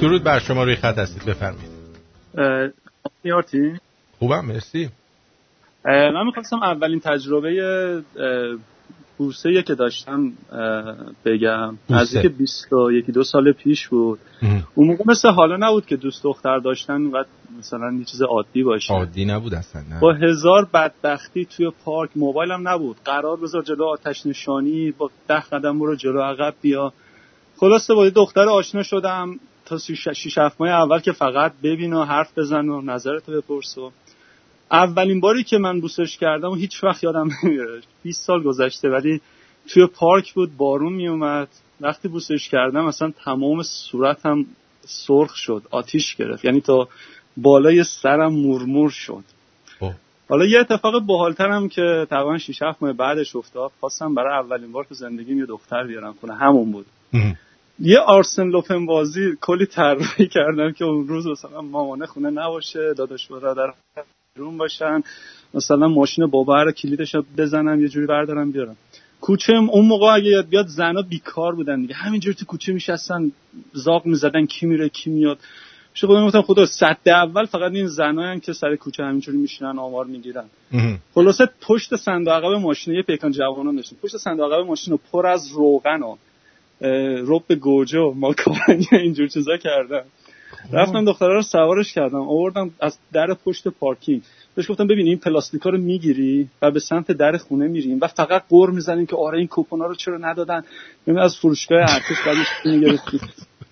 درود بر شما روی خط هستید بفرمایید. خوبم مرسی.
من می‌خواستم اولین تجربه بورسه که داشتم بگم. نزدیک 21 دو سال پیش بود. اون موقع مثل حالا نبود که دوست دختر داشتن و مثلا یه چیز عادی باشه.
عادی نبود اصلا نه.
با هزار بدبختی توی پارک موبایلم نبود. قرار بذار جلو آتش نشانی با ده قدم برو جلو عقب بیا. خلاصه با دختر آشنا شدم. تا شیش هفت ماه اول که فقط ببین و حرف بزن و نظرتو بپرس و اولین باری که من بوسش کردم و هیچ وقت یادم نمیاد 20 سال گذشته ولی توی پارک بود بارون میومد وقتی بوسش کردم اصلا تمام صورتم سرخ شد آتیش گرفت. یعنی تا بالای سرم مرمور شد. حالا یه اتفاق باحالتر هم که تقریبا 6 7 ماه بعدش افتاد. خواستم برای اولین بار تو زندگیم یه دختر بیارم کنه همون بود. یه آرسن لوپن بازی کلی طراحی کردم که اون روز مثلا مامانه خونه نباشه داداش برادر روم باشن. مثلا ماشین بابا رو کلیدش بزنم یه جوری بردارم بیارم. کوچه اون موقع اگه یاد بیاد زنا بیکار بودن دیگه. همینجوری تو کوچه میشستن زاق می‌زدن کی میره کی میاد. میشه خودم گفتم خدا صد اول فقط این زنایی که سر کوچه همینجوری میشینن آمار می‌گیرن. خلاصه پشت صندوق عقب ماشین یه پیکان جوانان داشتیم. پشت صندوق عقب ماشین رو پر از روغن و رب گوجه و ماکارونی اینجور چیزا کردم. رفتم دختره رو سوارش کردم آوردم از در پشت پارکینگ. بهش گفتم ببین این پلاستیکا رو می‌گیری و به سمت در خونه میریم و فقط قور می‌زنیم که آره این کوپونا رو چرا ندادن. ببین از فروشگاه ارتش بعدش می‌گرفتی.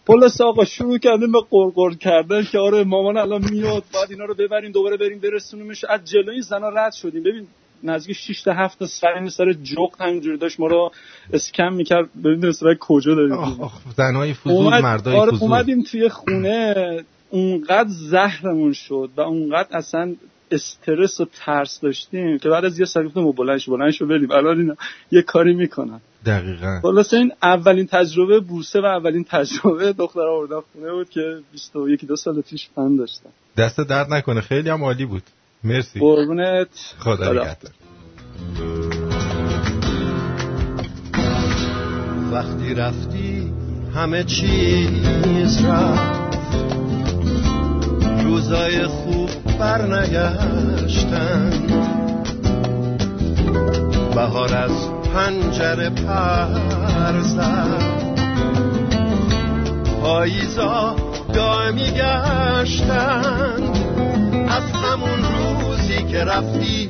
خلاص آقا شروع کردیم به قرقر کردن که آره مامان الان میاد بعد اینا رو ببریم دوباره بریم برسونیمش. از جلوی زنا رد شدیم. ببین نزدیک 6 تا 7 تا سر سر جغد همینجوری داشت. ما رو اسکن می‌کرد. ببین اسرای کجا داریم.
زنای فضول
اومد
مردای
آره
فضول.
اومدیم توی خونه. اونقدر زهرمون شد و اونقدر اصلا استرس و ترس داشتیم که بعد از یه سر گفتم بلند شو بلند شو بریم. الان اینا یه کاری می‌کنن.
دقیقا.
خلاص این اولین تجربه بوسه و اولین تجربه دختر آوردن خونه بود که 21 دو سال پیش فن داشتم.
دست درد نکنه. خیلی هم عالی بود. مرسی.
قربونت.
خدا. نگهدار.
وقتی رفتی همه چیز رفت. روزای خوب برنگشتن. بهار از پنجره پر زد. پاییزا دائمی گشتن. از همون که رفتی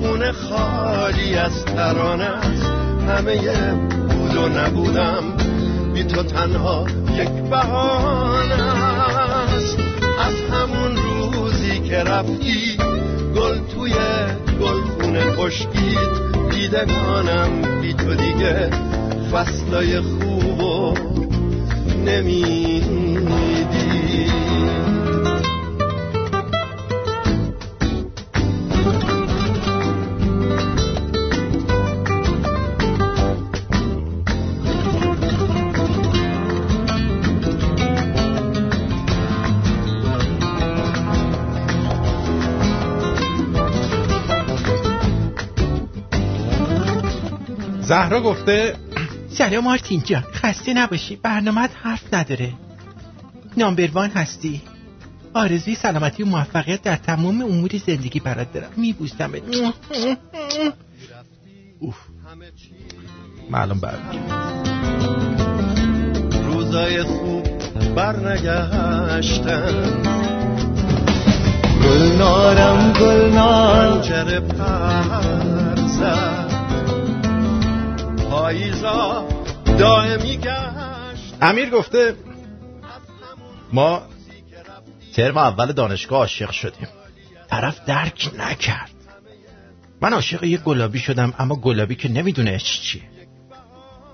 خونه خالی از ترانه است. همه بود و نبودم بی تو تنها یک بهانه است. از همون روزی که رفتی گل توی گل خونه خشکید دیدگانم بی تو دیگه فصلای خوب و نمیدی
زهرا گفته
سلام مارتین جان خسته نباشی. برنامه حرف نداره. نامبر وان هستی. آرزوی سلامتی و موفقیت در تمام امور زندگی برات دارم. میبوسم
معلوم برمیگرد
روزای خوب برنگشتن گلنارم گلنار. پنجره پر زد پاییزا دائمی گشت.
امیر گفته ما ترم اول دانشگاه عاشق شدیم. طرف درک نکرد. من عاشق یه گلابی شدم اما گلابی که نمی‌دونه عشق چیه.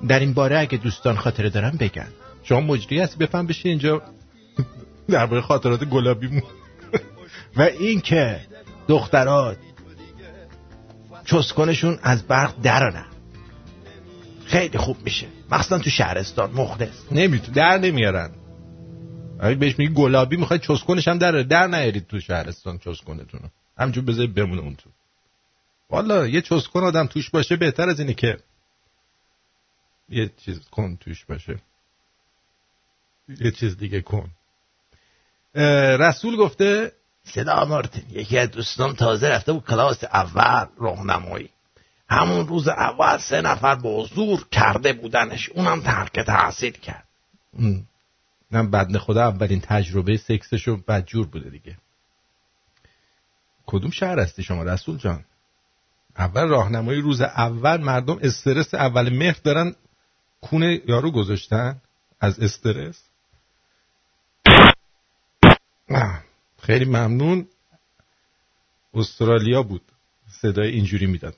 در این باره اگه دوستان خاطره دارن بگن. شما مجری هستی؟ بفهم بشی اینجا درباره خاطرات گلابی و این که دخترات چسکنشون از برق درانن خیلی خوب میشه. مخصوصا تو شهرستان مخلص. نمیتون در نمیارن. اگه بهش میگی گلابی می‌خوای چسکنش هم در در نیارید تو شهرستان چسکنتون همجور بذارید بمونه اون تو. والا یه چسکن آدم توش باشه بهتر از اینه که یه چیز کن توش باشه. یه چیز دیگه کن. رسول گفته صدا مارتین یکی از دوستان تازه رفته بود کلاس اول راهنمایی. همون روز اول سه نفر به حضور کرده بودنش. اونم ترک تحصیل کرد. نم بدن خدا اولین تجربه سکسشو بدجور بوده دیگه. کدوم شهر هستی شما رسول جان؟ اول راهنمایی روز اول مردم استرس اول مهر دارن کونه یارو گذاشتن؟ از استرس؟ خیلی ممنون. استرالیا بود. صدای اینجوری می‌داد.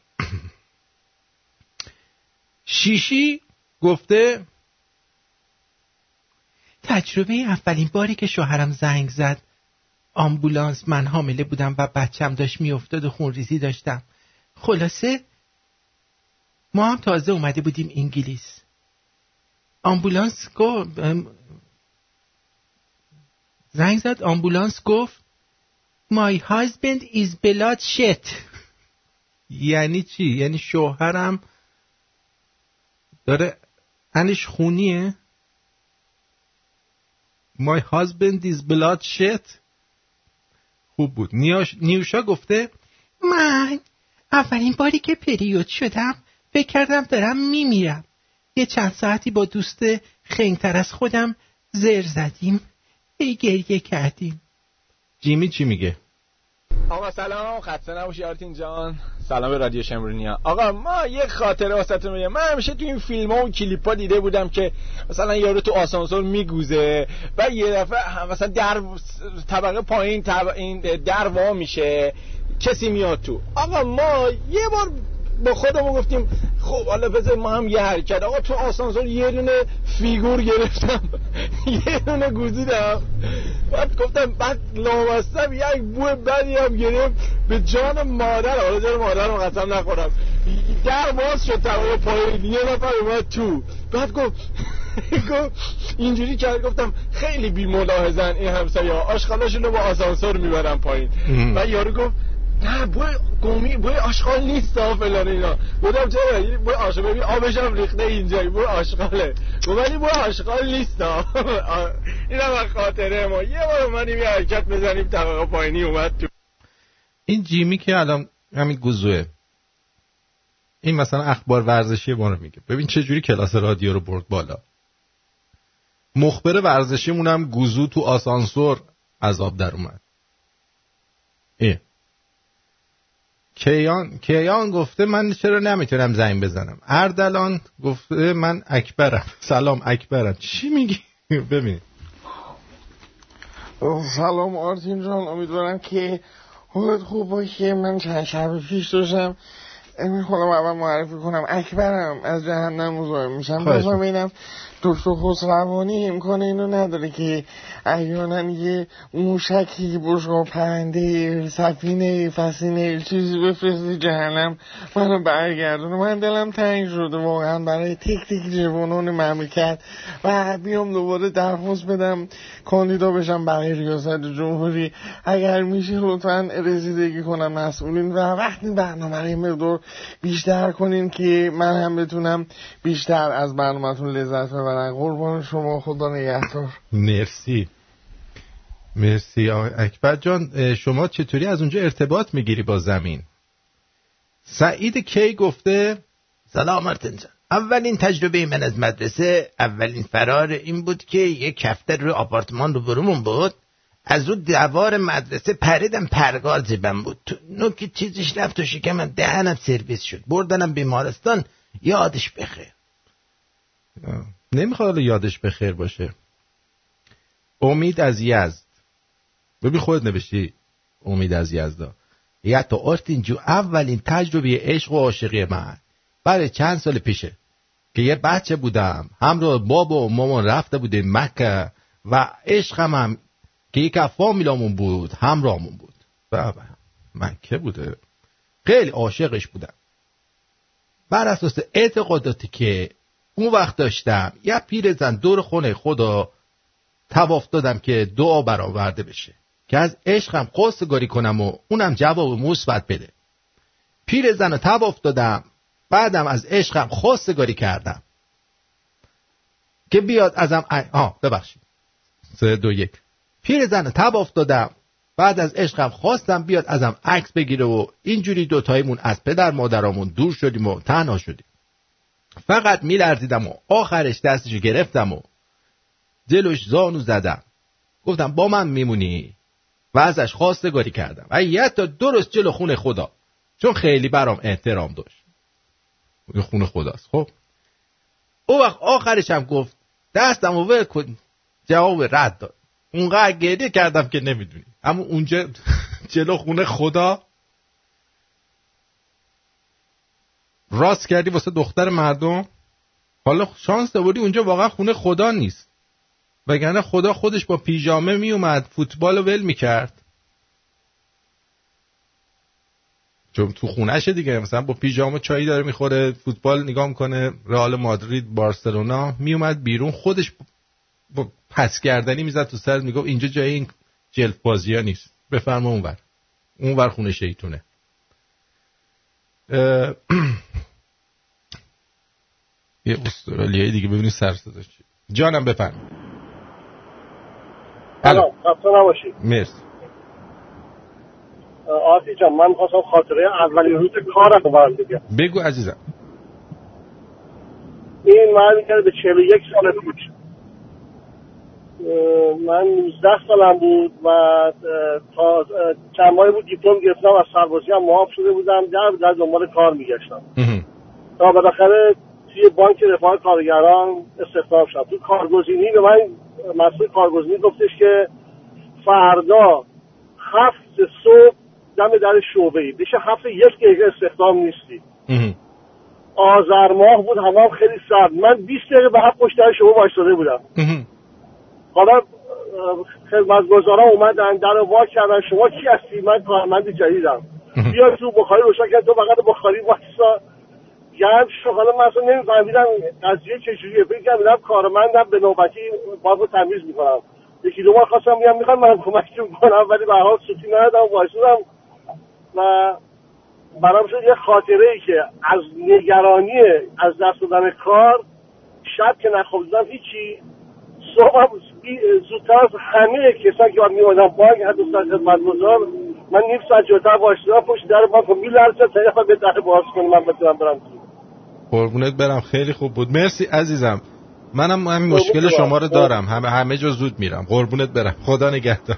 شیشی گفته
تجربه اولین باری که شوهرم زنگ زد آمبولانس من حامله بودم و بچم داشت میافتاد و خونریزی داشتم. خلاصه ما هم تازه اومده بودیم انگلیس. آمبولانس گفت زنگ زد آمبولانس گفت My husband is blood shit
یعنی چی؟ یعنی شوهرم داره انش خونیه. My husband is blood shit خوب بود. نیاش... نیوشا گفته
من اولین باری که پریود شدم فکر کردم دارم میمیرم. یه چند ساعتی با دوست خنگتر از خودم زر زدیم. هی گریه کردیم.
جیمی چی میگه؟
آقا سلام خسته نباشی آرتین جان. سلام به رادیو شمرونیا. آقا ما یک خاطره واسهتون میگم. من همیشه تو این فیلم ها و کلیپ ها دیده بودم که مثلا یارو تو آسانسور میگوزه و یه دفعه مثلا در طبقه پایین طب... این در وا میشه کسی میاد تو. آقا ما یه بار با خودمون گفتیم خب حالا بذار ما هم یه حرکت. آقا تو آسانسور یه دونه فیگور گرفتم. یه دونه گوزیدم. بعد گفتم بعد لامستم یک بوی بدی هم گرفت. به جان مادر حالا جان مادرم قسم نخورم. در باز شد طبقه پایین. یه نفر اومد تو. بعد گفت اینجوری کرد گفتم خیلی بی ملاحظن این همسایه ها آشغالاشون رو با آسانسور می‌برن پایین. و یارو گفت نه بوی گمی بوی آشغال نیست ها فلان اینا. بودم چرا؟ بوی آشغال ببین آبش هم ریخته اینجا بوی آشغاله. ولی بوی آشغال نیست ها این هم خاطره ما. یه بار اومدیم یه حرکت بزنیم طبقه پایینی اومد تو.
این جیمی که الان همین گوزوه. این مثلا اخبار ورزشی ما رو میگه. ببین چه جوری کلاس رادیو رو برد بالا. مخبر ورزشیمون هم گوزو تو آسانسور عذاب در اومد ای. کیان کیان گفته من چرا نمی‌تونم زنگ بزنم؟ اردلان گفته من اکبرم. سلام اکبرم. چی میگی؟ ببین.
سلام آرتین جان. امیدوارم که حالت خوب باشه. من چند شب پیش داشتم. خودم اول معرفی کنم. اکبرم. از جهنم مزاحم میشم. بازم ببینم دکتر خسروانی امکان اینو نداره که احیانا یه موشکی بشقا پرنده سفینه فسینه چیزی بفرستی جهنم منو برگردونه من دلم تنگ شده واقعا برای تک تک جوانان مملکت. و بیام دوباره درخواست بدم کاندیدا بشم برای ریاست جمهوری. اگر میشه لطفا رسیدگی کنم مسئولین و وقتی برنامه مقدار بیشتر کنین که من هم بتونم بیشتر از برنامهتون لذت ببرم. قربان شما خدا نگهدار.
مرسی. مرسی. اکبر جان شما چطوری؟ از اونجا ارتباط می‌گیری با زمین؟ سعید کی گفته؟
سلام مارتن جان. اولین تجربه من از مدرسه اولین فرار این بود که یه کفتر روی آپارتمان رو برومون بود. از رو دوار مدرسه پریدم پرگار زیبم بود. تو نوک چیزش رفت و شکمم دهنم سرویس شد. بردنم بیمارستان یادش بخیر.
نمی‌خواد یادش بخیر باشه. امید از یزد. ببین خودت نوشتی امید از یزدا یا تو آرتین جو اولین تجربه عشق و عاشقی من. برای چند سال پیشه که یه بچه بودم. همراه بابا و مامان رفته بودیم مکه و عشقم هم که یک فامیلامون بود همراهمون بود. و مکه بوده. خیلی عاشقش بودم. بر اساس اعتقاداتی که اون وقت داشتم. یه پیرزن دور خونه خدا تواف دادم که دعا برآورده بشه. که از عشقم قصد کنم و اونم جواب مثبت بده. پیرزن رو تواف دادم. بعدم از عشقم خواستگاری کردم. که بیاد ازم آه ببخشید. سه دو یک. پیرزن تب افتادم بعد از عشقم خواستم بیاد ازم عکس بگیره و اینجوری دوتایمون از پدر مادرامون دور شدیم و تنها شدیم. فقط میلرزیدم و آخرش دستشو گرفتم و دلش زانو زدم. گفتم با من میمونی؟ و ازش خواستگاری کردم. و تا درست جلو خونه خدا. چون خیلی برام احترام داشت. خونه خداست. خب. او وقت آخرش هم گفت دستم و کن. جواب رد داد. اونقدر گریه کردم که نمی‌دونی. اما اونجا جلو خونه خدا؟ راست کردی واسه دختر مردم؟ حالا شانس داری اونجا واقعا خونه خدا نیست. وگرنه خدا خودش با پیژامه میومد فوتبال ول می‌کرد. چون تو خونهشه دیگه مثلا با پیژامه چایی داره می‌خوره فوتبال نگاه می‌کنه رئال مادرید بارسلونا میومد بیرون خودش با پس کردنی می‌زد تو سر می‌گفت اینجا جای این جلف بازی ها نیست. بفرما اونور. اونور خونه شیطونه. یه استرالیایی دیگه ببینید سر صدا چی جانم بفرم
سلام خسته نباشید.
مرسی.
آتی جان من خواستم خاطره اولین روز کارم رو برم بگم.
بگو عزیزم.
این من کرده به 41 سال پیش من 19 سالم بود و تا چند بود دیپلم گرفتم از سربازی هم معاف شده بودم در در دنبال کار میگشتم. تا بالاخره توی بانک رفاه کارگران استخدام شدم. تو کارگزینی به من مسئول کارگزینی گفتش که فردا هفت صبح دم در شعبه ای بشه هفت یک دقیقه استخدام نیستی. آذر ماه بود هم خیلی سرد. من 20 دقیقه به هفت پشت در شما وایستاده بودم. حالا خدمتگزارا اومدن در وا کردن. شما کی هستی؟ من کارمند جدیدم. بیا تو بخاری روشن کرد تو فقط بخاری وایسا. گرم شو حالا من اصلا نمیفهمیدم قضیه چجوریه. فکر کردم کارمندم. به نوبتی باید رو تمیز می‌کنم. یکی دو بار خواستم میگم می‌خوام من کمکتون کنم ولی به حال سوتی ندادم. وایسادم. و برام شد یه خاطره ای که از نگرانی از دست دادن کار شب که نخوابیدم هیچی. صبح زودتر از همه کسایی که باید میومدن بانک حتی سر خدمتگزار من نیم ساعت جلوتر وایسادم پشت در بانک و میلرزه تا یه نفر به در باز کنه من بتونم برم تو.
قربونت برم خیلی خوب بود. مرسی عزیزم. منم همین مشکل شما رو. دارم. همه همه جا زود میرم. قربونت برم. خدا نگهدار.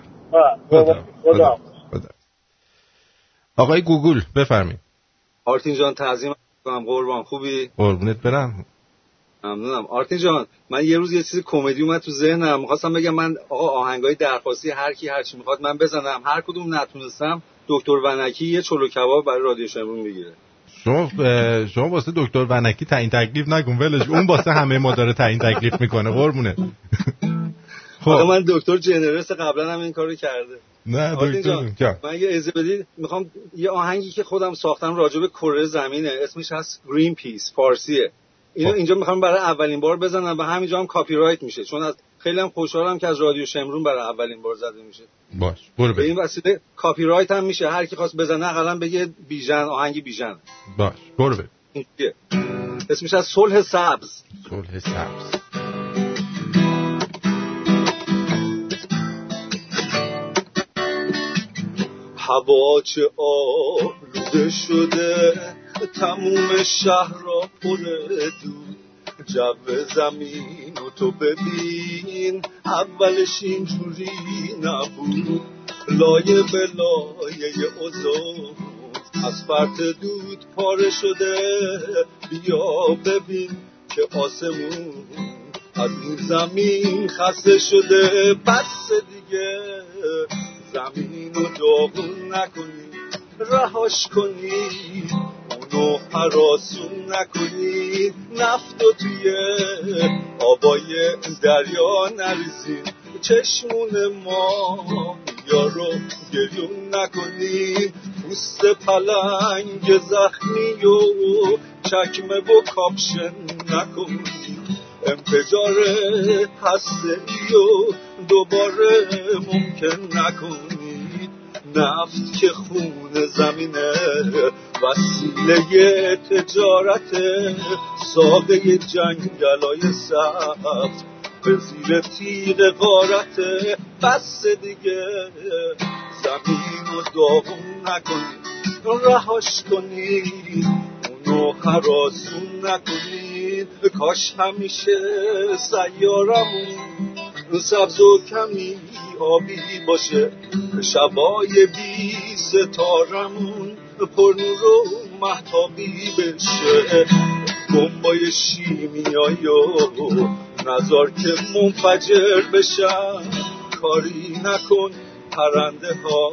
خدا.
خدا.
خدا. آقای گوگل بفرمایید.
آرتین جان تعظیم کنم قربان. خوبی؟
قربونت برم.
ممنونم. آرتین جان من یه روز یه چیز کمدی اومد تو ذهنم. می‌خواستم بگم من آقا آهنگای درخواستی هر کی هر چی می‌خواد من بزنم. هر کدوم نتونستم. دکتر ونکی یه چلو کباب برای رادیو شمرون می‌گیره.
شما شما واسه دکتر ونکی تعیین تکلیف نکن ولش اون واسه همه ما داره تعیین تکلیف می‌کنه قربونه.
خب من دکتر generous قبلا هم این کارو کرده.
نه دکتر
من یه اجازه بدید؟ می‌خوام یه آهنگی که خودم ساختم راجع به کره زمینه. اسمش هست Green Peace فارسیه. اینو اینجا می‌خوام برای اولین بار بزنم و همینجا هم کاپی رایت میشه. چون از خیلی هم خوشحالم که از رادیو شمرون برای اولین بار زده میشه.
باش برو
به این وسیله کاپی رایت هم میشه. هر کی خواست بزنه اقلا بگه بیژن آهنگ بیژن.
باش برو
اینجوریه. اسمش از صلح سبز.
صلح سبز.
هوا چه آلوده شده. تموم شهر را پر دود جو زمین و تو ببین اولش اینجوری نبود. لایه به لایه اوزون از فرط دود پاره شده. بیا ببین که آسمون از این زمین خسته شده. بس دیگه زمین رو داغون نکنی رهاش کنی. اونو حراسون نکنی نفت و توی آبای دریا نریزی. چشمون ما یا رو گریون نکنی. پوست پلنگ زخمی و چکمه و کاپشن نکنی. انفجار هسته و دوباره ممکن نکنی. نفت که خون زمینه وسیله تجارت ساقه جنگلای سبز به زیر تیغ غارت بس دیگه. زمین رو داغون نکنی رهاش کنی. اونو حراسون نکنی کاش همیشه سیارمون سبز و کمی آبی باشه. شبای بی ستارمون پر نور و محتابی بشه. بمبای شیمیایی و نظار که منفجر بشن کاری نکن پرنده ها.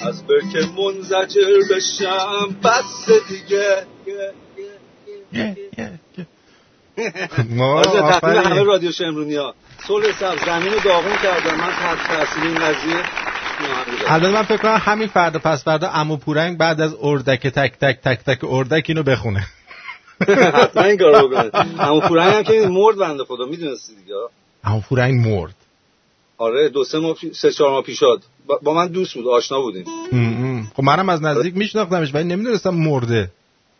از برکه منزجر بشم. بس دیگه.
ما.
همه رادیو شمرونی ها صلح سبز زمین داغون کردم. من تحت تاثیر این قضیه.
البته من فکر کنم همین فردا پس فردا عمو پورنگ بعد از اردک تک تک تک تک اردک اینو بخونه.
حتما این کارو بکنه همون پورنگ هم که مرد بنده خدا می‌دونستی دیگه؟
عمو پورنگ مرد.
آره دو سه ماه پی- سه چهار ماه پیشاد. با- با من دوست بود آشنا بودیم.
خب منم از نزدیک میشناختمش ولی نمی‌دونستم مرده.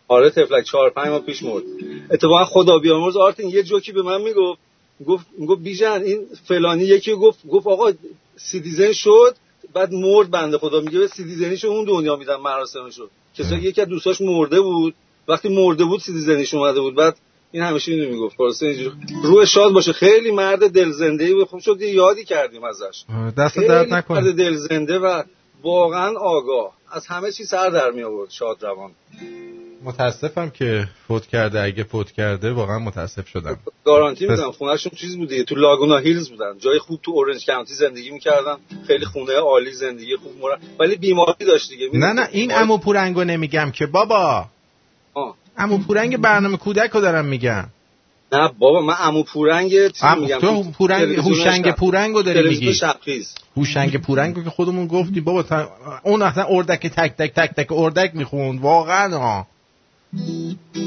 آره تفلک چهار پنج ماه پیش مرد. اتفاقا خدا بیامرز آرتین یه جوکی به من می‌گفت. گفت گفت بیژن این فلانی یکی گفت گفت آقا citizen شد بعد مرد بنده خدا میگه به citizen یشو اون دنیا میدن مراسمشو کسایی یکی از دوستاش مرده بود وقتی مرده بود citizen یش اومده بود بعد
این همیشه اینو می‌گفت خلاصه اینجور روح شاد باشه. خیلی مرد دل زنده ای بود. خوب شد یادی کردیم ازش.
دست درد نکنه.
مرد دل زنده و واقعا آگاه. از همه چی سر در می آورد شاد روان
متاسفم که فوت کرده. اگه فوت کرده واقعا متاسف شدم.
گارانتی میدم خونهشون چیز بود دیگه. تو Laguna Hills بودن. جای خوب تو Orange County زندگی می‌کردن. خیلی خونه عالی زندگی خوب مرا ولی بیماری داشت دیگه.
نه نه این امو پورنگو نمیگم که. بابا!
آه.
امو پورنگ برنامه کودک رو دارم میگم.
نه بابا من عمو پورنگ
ام-
میگم؟
تو پورنگ هوشنگ
شب.
پورنگ رو داری میگی. هوشنگ پورنگ رو که خودمون گفتی بابا تا- اون اصلا اردک تک تک تک تک اردک می‌خوند. واقعا ها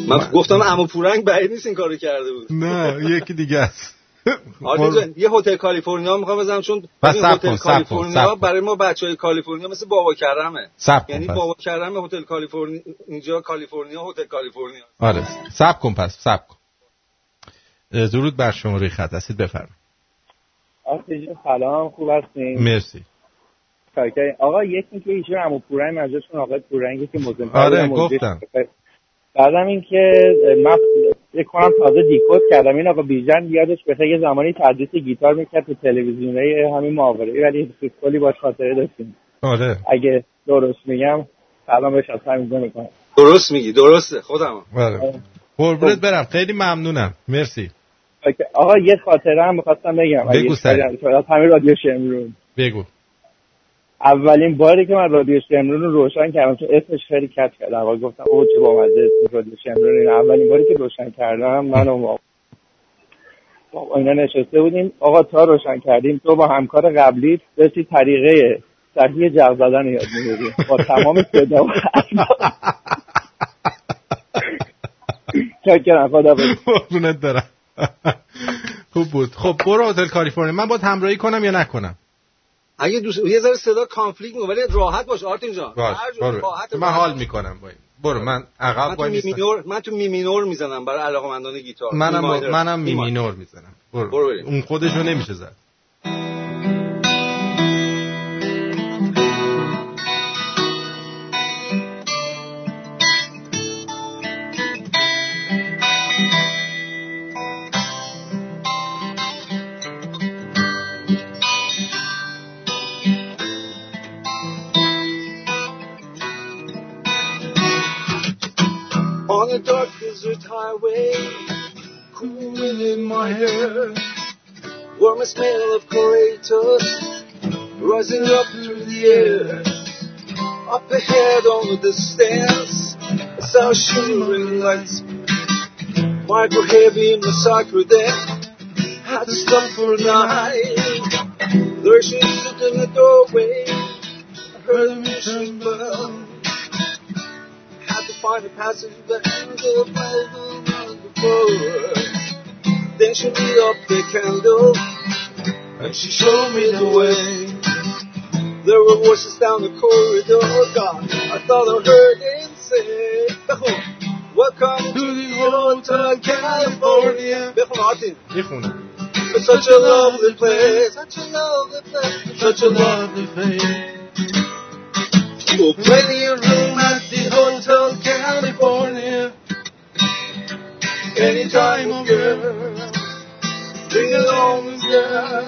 من گفتم عمو پورنگ بعید نیست این کارو کرده بود.
نه یکی دیگه است.
جان، یه هتل کالیفرنیا می‌خوام بزنم چون
صبر
هتل
صبر
کالیفرنیا
صبر.
برای ما بچه های کالیفرنیا مثل بابا کرمه.
صبر
یعنی. بابا کرم هتل کالیفرنیا اینجا کالیفرنیا هتل کالیفرنیا.
آره سب کن پس سب کن. درود بر شما روی خط هستید بفرم
آقای جان، سلام خوب هستین؟
مرسی.
آقا یکی که ایشون عمو پورنگ منظورشون آقای پورنگی که مزن
آره، گفتم.
بعدم این که من فکر کنم تازه دیکود کردم. این آقا بیژن یادش بخیر یه زمانی تدریس گیتار می‌کرد تو تلویزیونای همین معاوره ولی کلی باش خاطره داشتیم.
آره.
اگه درست میگم سلام بهش از می‌کنم
درست میگی درسته خودم
آره. قربونت برم. خیلی ممنونم. مرسی.
آقا یه خاطره هم می‌خواستم بگم.
بگو.
از همین رادیو شمرون.
بگو.
اولین باری که من رادیو شمرون رو روشن کردم تو اسمش خیلی کت کردم. و گفتم او چه بامزه اسم رادیو شمرون این. اولین باری که روشن کردم من و ما با اینا نشسته بودیم. آقا تا روشن کردیم. تو با همکار قبلی داشتی طریقه صحیح جغ زدن یاد می‌گیری با تمام صدا و چکرم خدا
برم. خوب بود. خب برو هتل کالیفرنیا. من باید همراهی کنم یا نکنم؟
اگه دوست یه ذره صدا کانفلیکت میگه ولی راحت باش آرتین جان
من. حال می‌کنم با این برو من عقب
من تو
وای
می
نیستم.
مینور من تو می مینور می‌زنم برای علاقمندان گیتار
منم. منم می
می ماینر.
مینور می‌زنم برو,
برو.
اون خودشو نمیشه زد
A dark desert highway, cool wind in my hair, warm smell of Coratus rising up through the air. Up ahead on the distance, I saw shimmering lights. Micro heavy in the soccer deck, had to stop for a night. There she stood in the doorway, I heard a mission bell find a passage that ends up by the night before. Then she lit up the candle and she showed me the way. There were voices down the corridor. Oh God, I thought I heard it say, oh, "Welcome to the Hotel California." It's such a lovely place, such a lovely place, such a lovely place. Well, plenty of room. Any time of year. Bring along the girl.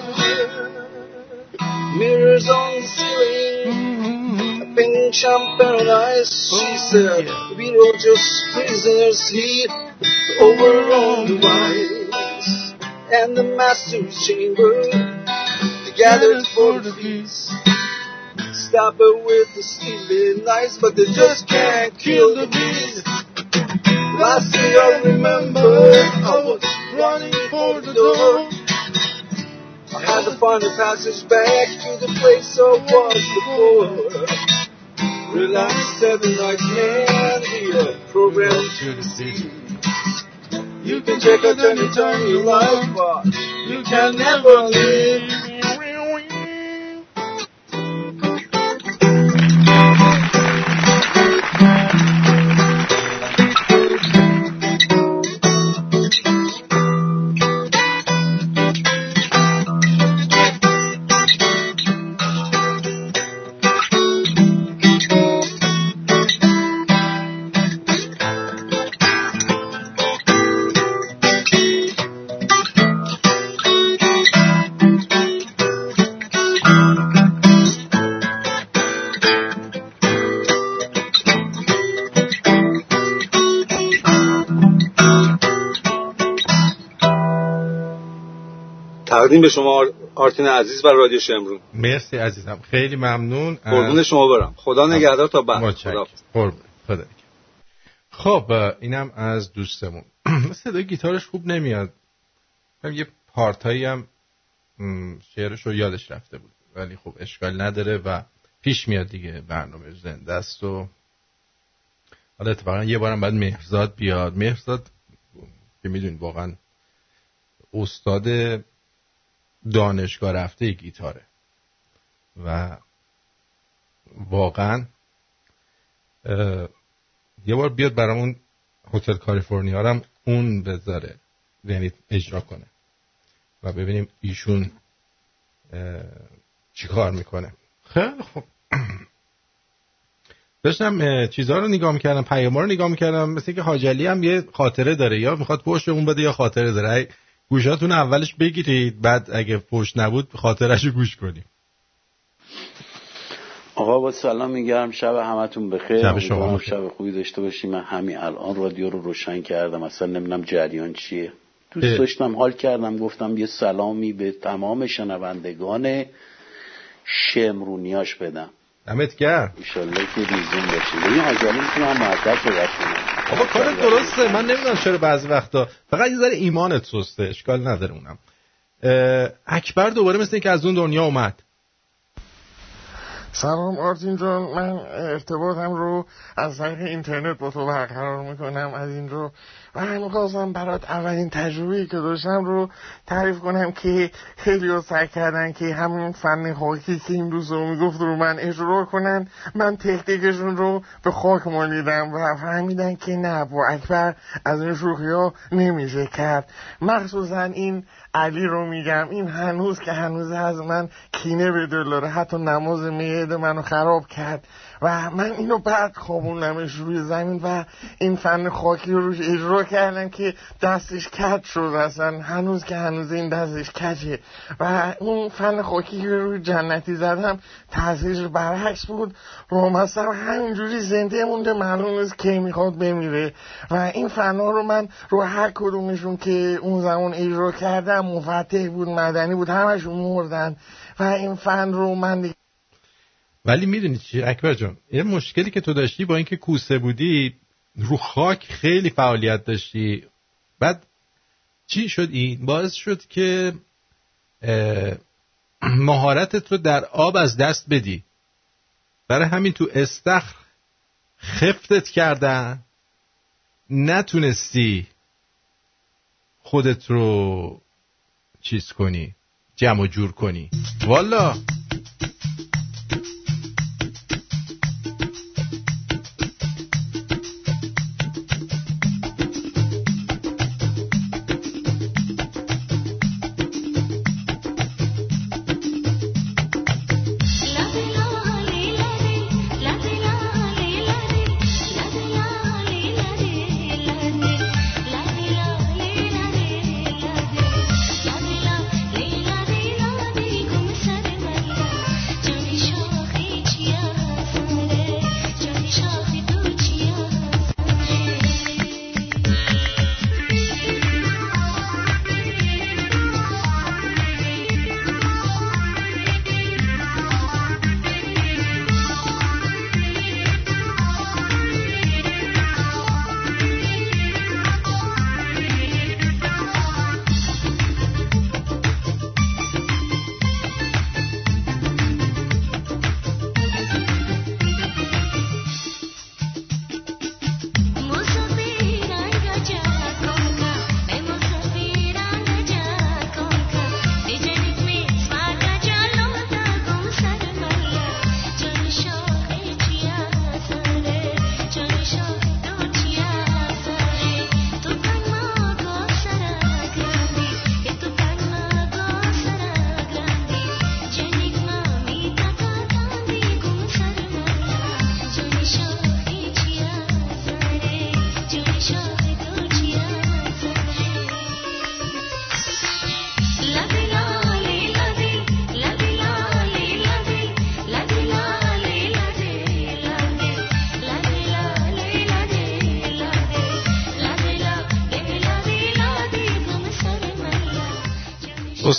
Mirrors on the ceiling. Mm-hmm. A pink champagne ice. She oh, said, we were just prisoners here. Over on the wines. And the master's chamber. Gathered for the feast. Stop it with the steely nights, but they just can't kill the beast. Last year I remember I was running for the door. I had to find a passage back to the place I was before. Relax, seven I can hear program to the sea. You can check out any time you like, but you can never leave. Thank you. تقدیم به شما آرتین عزیز و رادیو شمرون.
مرسی عزیزم. خیلی ممنون.
قربون شما برم. خدا نگهدار تا بعد. خدا
قربون. خدا خب اینم از دوستمون. صدای گیتارش خوب نمیاد. هم یه پارتایی هم شعرش رو یادش رفته بود. ولی خب اشکال نداره و پیش میاد دیگه. برنامه زنده است و حالا اتفاقا یه بارم بعد مهرزاد بیاد. مهرزاد که می‌دونید واقعا استاد دانشگاه رفته گیتاره. و واقعا یه بار بیاد برامون هتل کالیفرنیا هم اون بذاره یعنی اجرا کنه و ببینیم ایشون چی کار می‌کنه. خیلی خوب. داشتم چیزها رو نگاه می‌کردم پیاما رو نگاه می‌کردم مثل که حاجلی هم یه خاطره داره یا می‌خواد پشت اون بده یا خاطره داره. گوشاتون اولش بگیرید بعد اگه پشت نبود خاطرش رو گوش کنیم.
آقا با سلام میگم. شب همتون بخیر.
شب شما
شب خوبی داشته باشیم. من همین الان رادیو رو روشن کردم. اصلا نمی‌دونم جریان چیه. دوست داشتم حال کردم. گفتم یه سلامی به تمام شنوندگان شمرونیاش بدم.
دمت گرم.
ایشالله که ریزون باشه این حاجالی می‌تونم صحبت کنم.
آقا کار درسته. من نمی‌دونم چرا بعضی وقتا. فقط یه ذره ایمانت سسته اشکال نداره اونم. اکبر دوباره مثل که از اون دنیا اومد.
سلام آرتین جان من ارتباطم رو از طریق اینترنت با تو برقرار می‌کنم از این رو. و من می‌خواستم برات اولین تجربه که داشتم رو تعریف کنم که خیلی سعی کردن که همون فن خاکی که این روز رو می‌گفت رو من اجرا کنن. من تکنیکشون رو به خاک مالیدم و فهمیدن که نه با اکبر از این شوخی ها نمیشه کرد. مخصوصا این علی رو میگم این هنوز که هنوز از من کینه به دل داره. حتی نماز میعد منو خراب کرد. و من اینو بعد خوابوندمش روی زمین و این فن خاکی رو روش اجرا کردم که دستش کج شد اصلا. هنوز که هنوز این دستش کجه. و اون فن خاکی رو روی جنتی زدم تاثیرش برعکس بود. رومستم همینجوری زنده مونده معلوم نیست کی می‌خواد بمیره. و این فنا رو من رو هر کدومشون که اون زمان اجرا کردم مفتح بود مدنی بود همشون مردن. و این فن رو من
ولی می‌دونی چی اکبر جان یه مشکلی که تو داشتی با اینکه کوسه بودی رو خاک خیلی فعالیت داشتی. بعد چی شد این؟ باعث شد که مهارتت رو در آب از دست بدی. برای همین تو استخر خفتت کردن نتونستی خودت رو چیز کنی جمع جور کنی. والا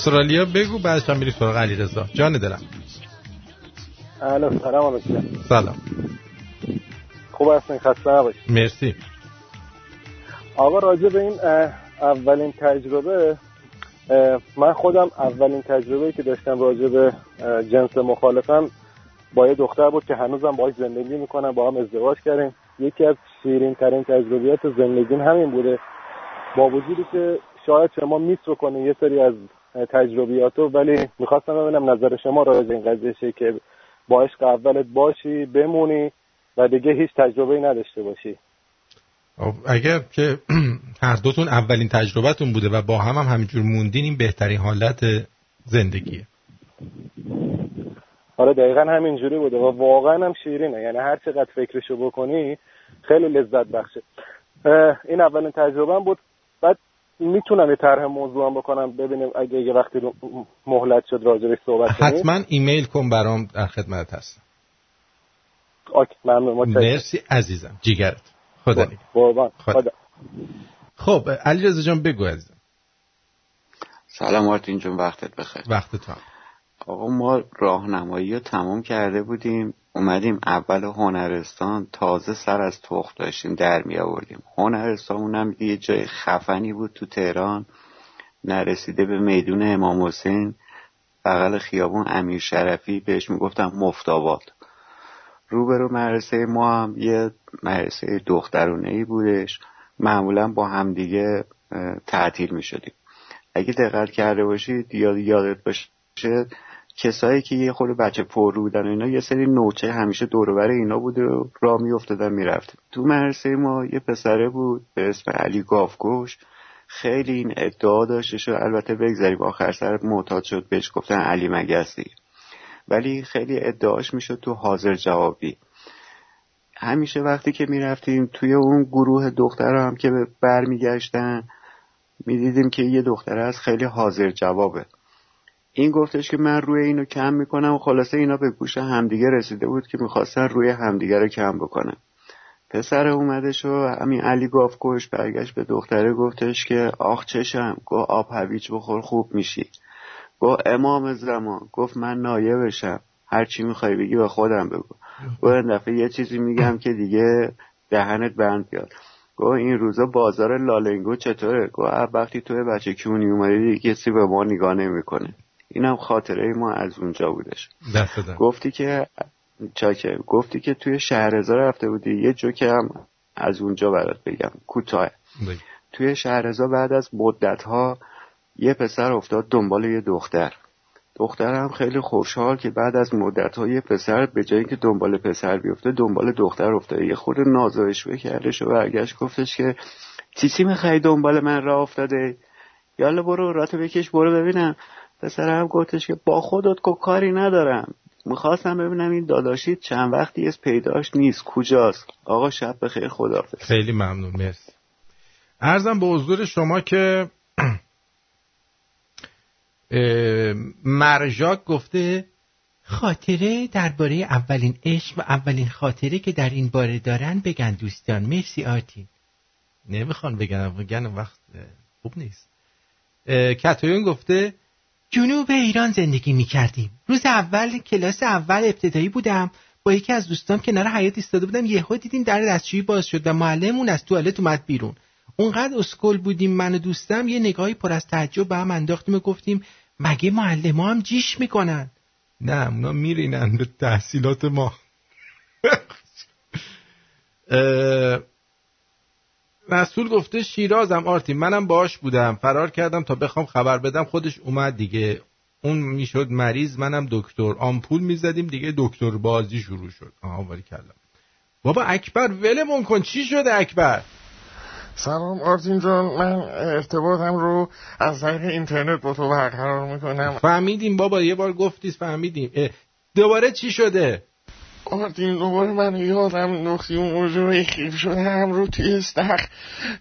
استرالیا بگو بعدش هم میری سراغ علی رضا جان دلم.
الو سلام علیکم.
سلام.
خوب هستین؟ خسته نباشید.
مرسی.
آقا راجع به این اولین تجربه من خودم اولین تجربه که داشتم راجع به جنس مخالفم با یه دختر بود که هنوزم باهاش زندگی می‌کنم با هم ازدواج کردیم. یکی از شیرین ترین تجربیات زندگیم همین بوده. با وجودی که شاید شما میس بکنه یه سری از تجربیاتو ولی می‌خواستم ببینم نظر شما راجع به این قضیه که با عشق اولت باشی بمونی و دیگه هیچ تجربه نداشته باشی.
خب، اگر که هر دوتون اولین تجربتون بوده و با هم هم همینجور موندین این بهترین حالت زندگیه.
آره دقیقا همینجوری بوده و واقعا هم شیرینه. یعنی هر چقدر فکرشو بکنی خیلی لذت بخشه. این اولین تجربه بود. بعد می‌تونم یه طرح موضوع هم بکنم ببینیم اگه یه وقتی مهلت شد راجبش صحبت کنیم
حتما ایمیل کن برام در خدمت هستم
اوکی ممنون.
مرسی عزیزم جیگرت خدا.
قربان
خدا. خب علی رضا جان بگو عزیزم
سلام مارتین جون وقتت بخیر
وقت تو هم.
آقا ما راهنمایی رو تمام کرده بودیم اومدیم اول هنرستان تازه سر از تخت داشتیم در می آوردیم. هنرستان هم یه جای خفنی بود تو تهران نرسیده به میدون امام حسین بغل خیابون امیر شرفی بهش می‌گفتم مفتاباد. روبرو مدرسه ما هم یه مدرسه دخترونه ای بودش. معمولا با همدیگه تعطیل می شدیم اگه دقت کرده باشید یا یادت باشه کسایی که یه خود بچه پر رو بودن و اینا یه سری نوچه همیشه دوروبر اینا بود و راه میافتادن می‌رفتیم تو مدرسه ما یه پسره بود به اسم علی گافگوش. خیلی این ادعا داشتش و البته بگذاریم آخر سر معتاد شد بهش گفتن علی مگس ولی خیلی ادعاش می‌شد تو حاضر جوابی. همیشه وقتی که می‌رفتیم توی اون گروه دختر هم که برمیگشتن می‌دیدیم که یه دختره از خیلی حاضر جوابه. این گفتش که من روی اینو کم می‌کنم و خلاصه اینا به گوش همدیگه رسیده بود که می‌خواستن روی همدیگه رو کم بکنن. پسر اومدش و همین علی گافکش برگشت به دختره گفتش که آخ چشم گفت آب هویج بخور خوب میشی. گفت امام زمان گفت من نایبشم هر چی می‌خوای بگی به خودم بگو. گفت این دفعه یه چیزی میگم که دیگه دهنت بند بیاد. گفت این روزا بازار لالنگو چطوره؟ گفت وقتی توی بچه کیونی اومدی دیگه کسی به ما نگاه نمی‌کنه. اینم خاطره ما از اونجا بودش.
دست.
گفتی که چاکه گفتی که توی شهرزا رفته بودی یه جوکه هم از اونجا برات بگم کوتاه. توی شهرزا بعد از مدت ها یه پسر افتاد دنبال یه دختر. دختر هم خیلی خوشحال که بعد از مدت ها یه پسر به جایی که دنبال پسر بیفته دنبال دختر افتاده. یه خود نازایش کردش و برگشت گفتش که چیچی می‌خوای دنبال من راه افتاده؟ یالا برو راتو بکش برو ببینم. پسر هم گفتش که با خودت کو کاری ندارم. می‌خواستم ببینم این داداشی چند وقتی از پیداش نیست. کجاست؟ آقا شب بخیر. خدافظ
خیلی ممنون. مرسی. ارزم به حضور شما که اه، مرژاک گفته
خاطره درباره اولین عشق و اولین خاطره که در این باره دارن بگن دوستان. مرسی آرتین.
نمی‌خوان بگن بگن وقت خوب نیست. اه، کتویون گفته
جنوب ایران زندگی می کردیم روز اول کلاس اول ابتدایی بودم. با یکی از دوستام کنار حیاط ایستاده بودم یهو دیدیم در دستشویی باز شد و معلممون از توالت اومد بیرون. اونقدر اسکل بودیم من و دوستم یه نگاهی پر از تعجب به هم انداختیم و گفتیم مگه معلم هم جیش می‌کنن؟
نه اونا میرینن به تحصیلات ما. رسول گفته شیرازم آرتین منم باش بودم. فرار کردم تا بخوام خبر بدم. خودش اومد دیگه. اون می‌شد مریض منم دکتر. آمپول می‌زدیم دیگه دکتر بازی شروع شد. آها باری کردم بابا اکبر ولمون کن. چی شده اکبر؟
سلام آرتین جان. من ارتباطم رو از طریق اینترنت با تو برقرار می‌کنم.
فهمیدیم بابا یه بار گفتید فهمیدیم. دوباره چی شده؟
آرتین دوباره من یادم انداختی اون موضوع خیف شدم رو توی استخ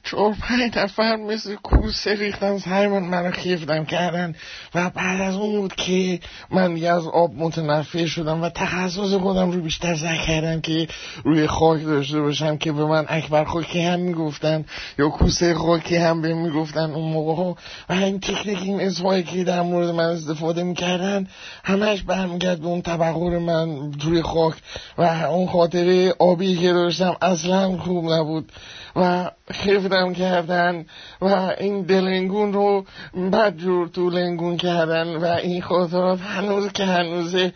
چهار پنج نفر مثل کوسه ریختن سر من منو خیفتم کردن. و بعد از اون بود که من دیگه از آب متنفر شدم و تخصص خودم رو بیشتر سعی کردم که روی خاک داشته باشم که به من اکبر خاکی هم می‌گفتن یا کوسه خاکی هم به می‌گفتن اون موقع ها. و این تکنیک این اسمایی که در مورد من استفاده می‌کردن همش برمیگرد به اون تبقر من روی خاک. و اون خاطره آبی که داشتم اصلا خوب نبود و خفتم کردن و این دلنگون رو بد جور تو لنگون کردن و این خاطرات هنوز که هنوزه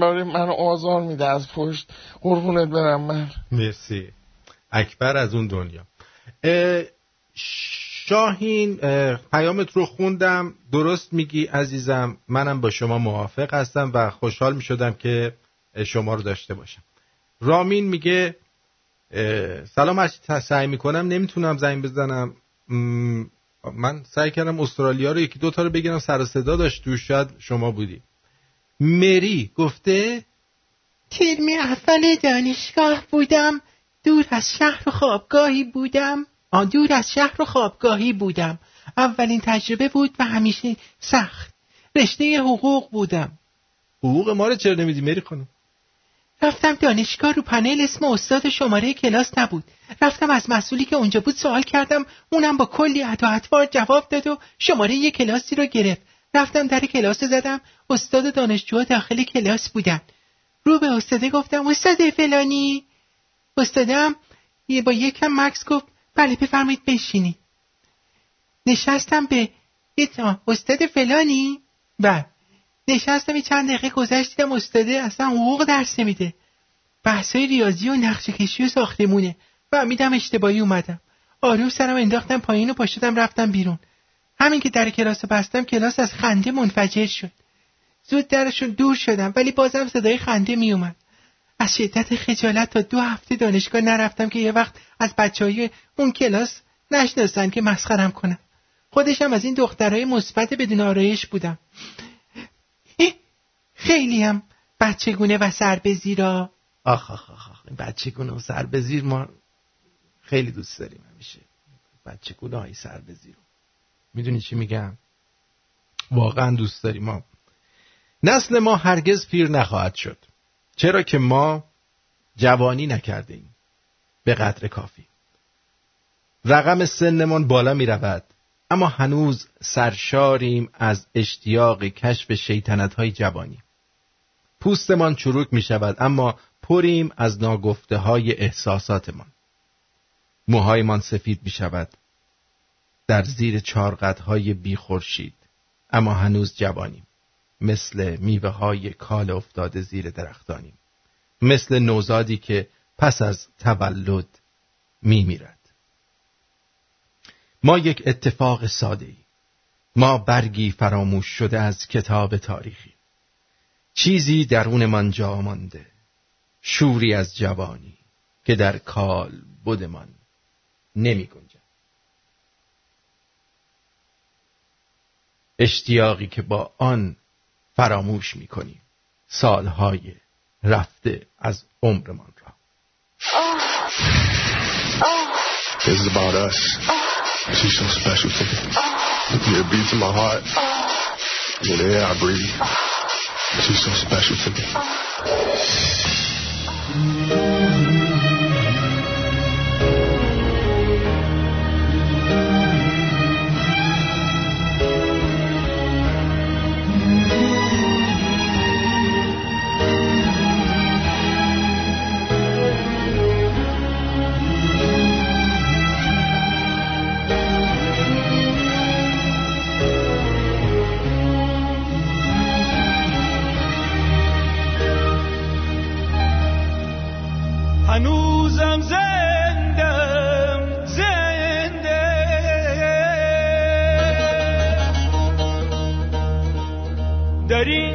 برای من آزار میده از پشت. قربونت برم من
مرسی. اکبر از اون دنیا. شاهین پیامت رو خوندم. درست میگی عزیزم. منم با شما موافق هستم و خوشحال می‌شدم که شما رو داشته باشم. رامین میگه سلام هرچی سعی می‌کنم نمی‌تونم زنگ بزنم. من سعی کردم استرالیا رو یکی دوتا رو بگیرم سر صدا داشت تو شاید شما بودی. مری گفته
ترم اول دانشگاه بودم دور از شهر و خوابگاهی بودم. آن دور از شهر و خوابگاهی بودم. اولین تجربه بود و همیشه سخت. رشته حقوق بودم.
حقوق ما رو چرا نمیدی مری خانم؟
رفتم دانشگاه رو پنل اسم استاد شماره کلاس نبود. رفتم از مسئولی که اونجا بود سوال کردم. اونم با کلی عطا جواب داد و شماره یه کلاسی رو گرفت. رفتم در کلاس زدم. استاد دانشجوها داخل کلاس بودن. رو به استاده گفتم استاد فلانی؟ استادم یه با یکم مکس گفت بله بفرمایید بشینی نشستم به استاد فلانی؟ بله. نشستم چند دقیقه گذشت دیدم استاده اصلا حقوق درس نمیده. بحثای ریاضی و نقشه کشی و ساختمونه و میدم اشتباهی اومدم. آروم سرم انداختم پایین و پاشدم رفتم بیرون. همین که در کلاس بستم کلاس از خنده منفجر شد. زود درشون دور شدم ولی بازم صدای خنده میومد از شدت خجالت تا دو هفته دانشگاه نرفتم که یه وقت از بچه های اون کلاس نشناسن که مسخرم کنم خودشم از این دخترهای مثبت بدون آرایش بودم. خیلی هم بچگونه و سر به زیرا
آخ آخ آخ, آخ. بچگونه و سر به زیر ما خیلی دوست داریم همیشه. بچگونه های سر به زیر می‌دونی چی میگم؟ واقعا دوست داریم. ما نسل ما هرگز پیر نخواهد شد. چرا که ما جوانی نکرده به قدر کافی. رقم سنمان بالا می رود اما هنوز سرشاریم از اشتیاق کشف شیطنت های جوانی. پوستمان چروک می شود اما پریم از ناگفته های احساساتمان. موهایمان سفید می شود در زیر های بی خورشید اما هنوز جوانیم. مثل میوه های کال افتاده زیر درختانیم. مثل نوزادی که پس از تولد می میرد. ما یک اتفاق ساده ای. ما برگی فراموش شده از کتاب تاریخی. چیزی درون من جا مانده. شوری از جوانی که در کال بودمان نمی گنجد. اشتیاقی که با آن فراموش می کنیم. سالهای رفته از عمرمان را.
This is about us. She's so special to me. Yeah, it beats in my heart. Yeah, the air I breathe. She's so special to me. امید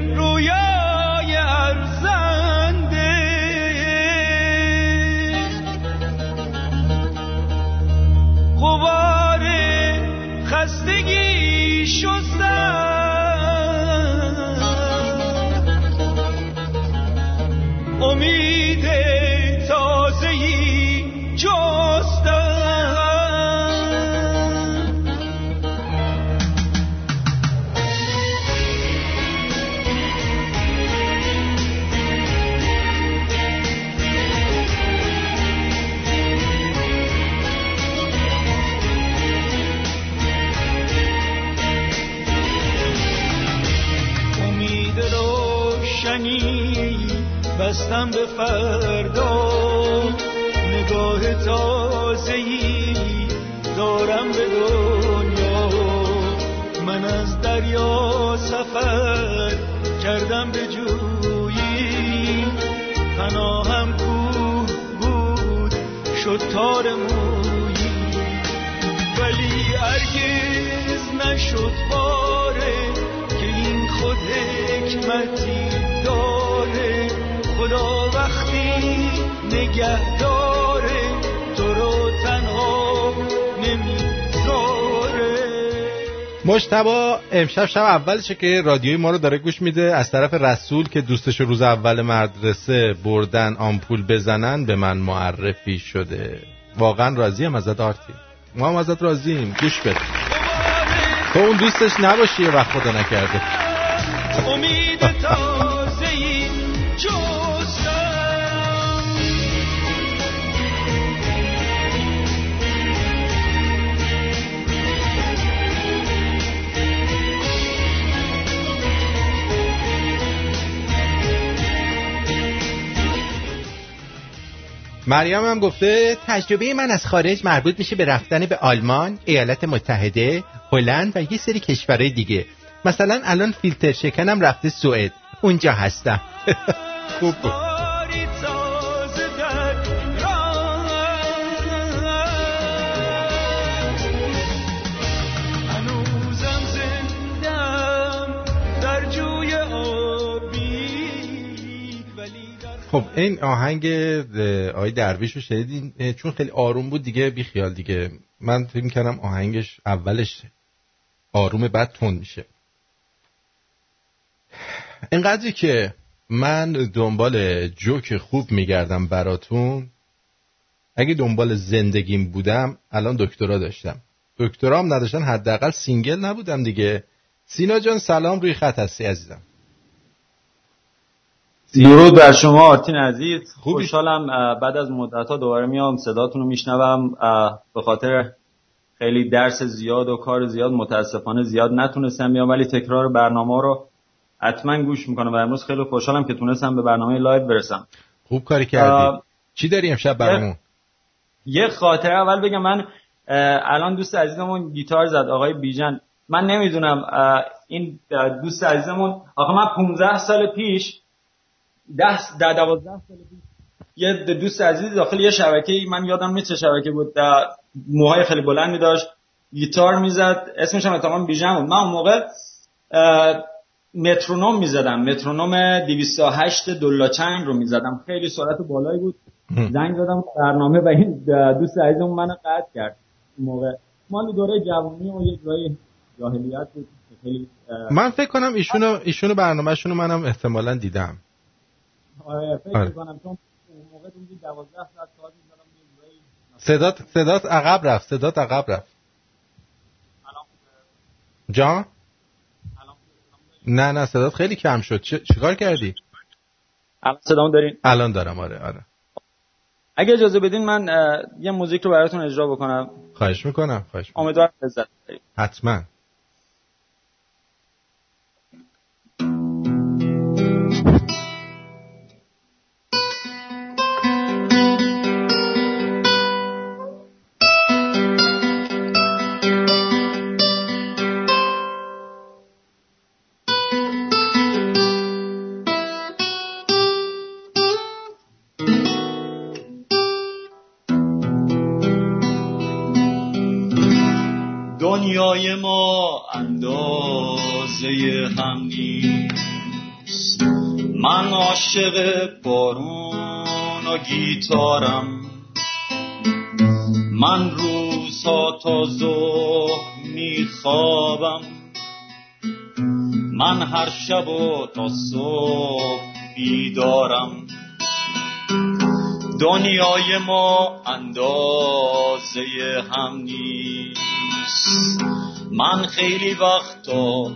فردا نگاه تازهی دارم به دنیا. من از دریا سفر کردم به جویی. پناهم کوه بود شد تار مویی. ولی هرگز نشد باره که این خود حکمتی نگهداره. تو رو تنها نمی‌ذاره.
مجتبا امشب شب اولشه که رادیوی ما رو داره گوش میده. از طرف رسول که دوستش روز اول مدرسه بردن آمپول بزنن به من معرفی شده. واقعا راضیم ازت آرتی. ما هم ازت راضیم. گوش بده. تو اون دوستش نباشی یه وقت خدا نکرده.
امید تازهی
مریم هم گفته تجربه من از خارج مربوط میشه به رفتن به آلمان، ایالات متحده، هلند و یه سری کشورهای دیگه. مثلا الان فیلتر شکنم رفته سوئد. اونجا هستم. خوب بود. خب این آهنگ آقای درویش رو شنیدین؟ اه، چون خیلی آروم بود دیگه بی خیال دیگه. من فکر می‌کردم آهنگش اولش آروم بعد تند میشه. اینقدری که من دنبال جوک خوب میگردم براتون. اگه دنبال زندگیم بودم الان دکترا داشتم. دکترام نداشتن حداقل single نبودم دیگه. سینا جان سلام روی خط هستی عزیزم.
درود بر شما آرتین عزیز. خوشحالم بعد از مدت ها دوباره میام صداتون رو میشنوم به خاطر خیلی درس زیاد و کار زیاد متاسفانه زیاد نتونستم بیام ولی تکرار برنامه رو حتما گوش می‌کنم و امروز خیلی خوشحالم که تونستم به برنامه live برسم.
خوب کاری کردی. چی داری امشب برامون؟
یه خاطره اول بگم. من الان دوست عزیزمون گیتار زد آقای بیژن. من نمی‌دونم این دوست عزیزمون آقا من 15 سال پیش ده ده دوازده سال یه دوست عزیز داخل یه شبکه من یادم نیست چه شبکه بود اه، موهای خیلی بلندی داشت گیتار می‌زد اسمش هم اتفاقا بیژن بود. من اون موقع مترونوم می‌زدم. مترونوم 208 دلاچنگ رو می‌زدم. خیلی سرعت بالایی بود. زنگ زدم برنامه و این دوست عزیزمون منو قطع کرد. اون موقع. مال دوره جوانی و یه جای جاهلیت بود خیلی
من فکر کنم ایشونو ایشونو برنامه‌شونو منم احتمالا دیدم.
فکر
آره.
می‌کنم چون اون موقع تو 12 ساعت کار می‌کردم یه جایی
صدات صدات عقب رفت صدات عقب رفت. جان؟ نه نه صدات خیلی کم شد. چه- چیکار کردی؟
الان صدامو دارین؟
الان دارم آره آره.
اگه اجازه بدین من یه موزیک رو براتون اجرا بکنم.
خواهش می‌کنم خواهش می‌کنم.
امیدوارم لذت ببرید.
حتما.
عاشق بارون و گیتارم. من روزها تا ظهر میخوابم. من هر شب و تا صبح بیدارم. دنیای ما اندازه هم نیست. من خیلی وقتا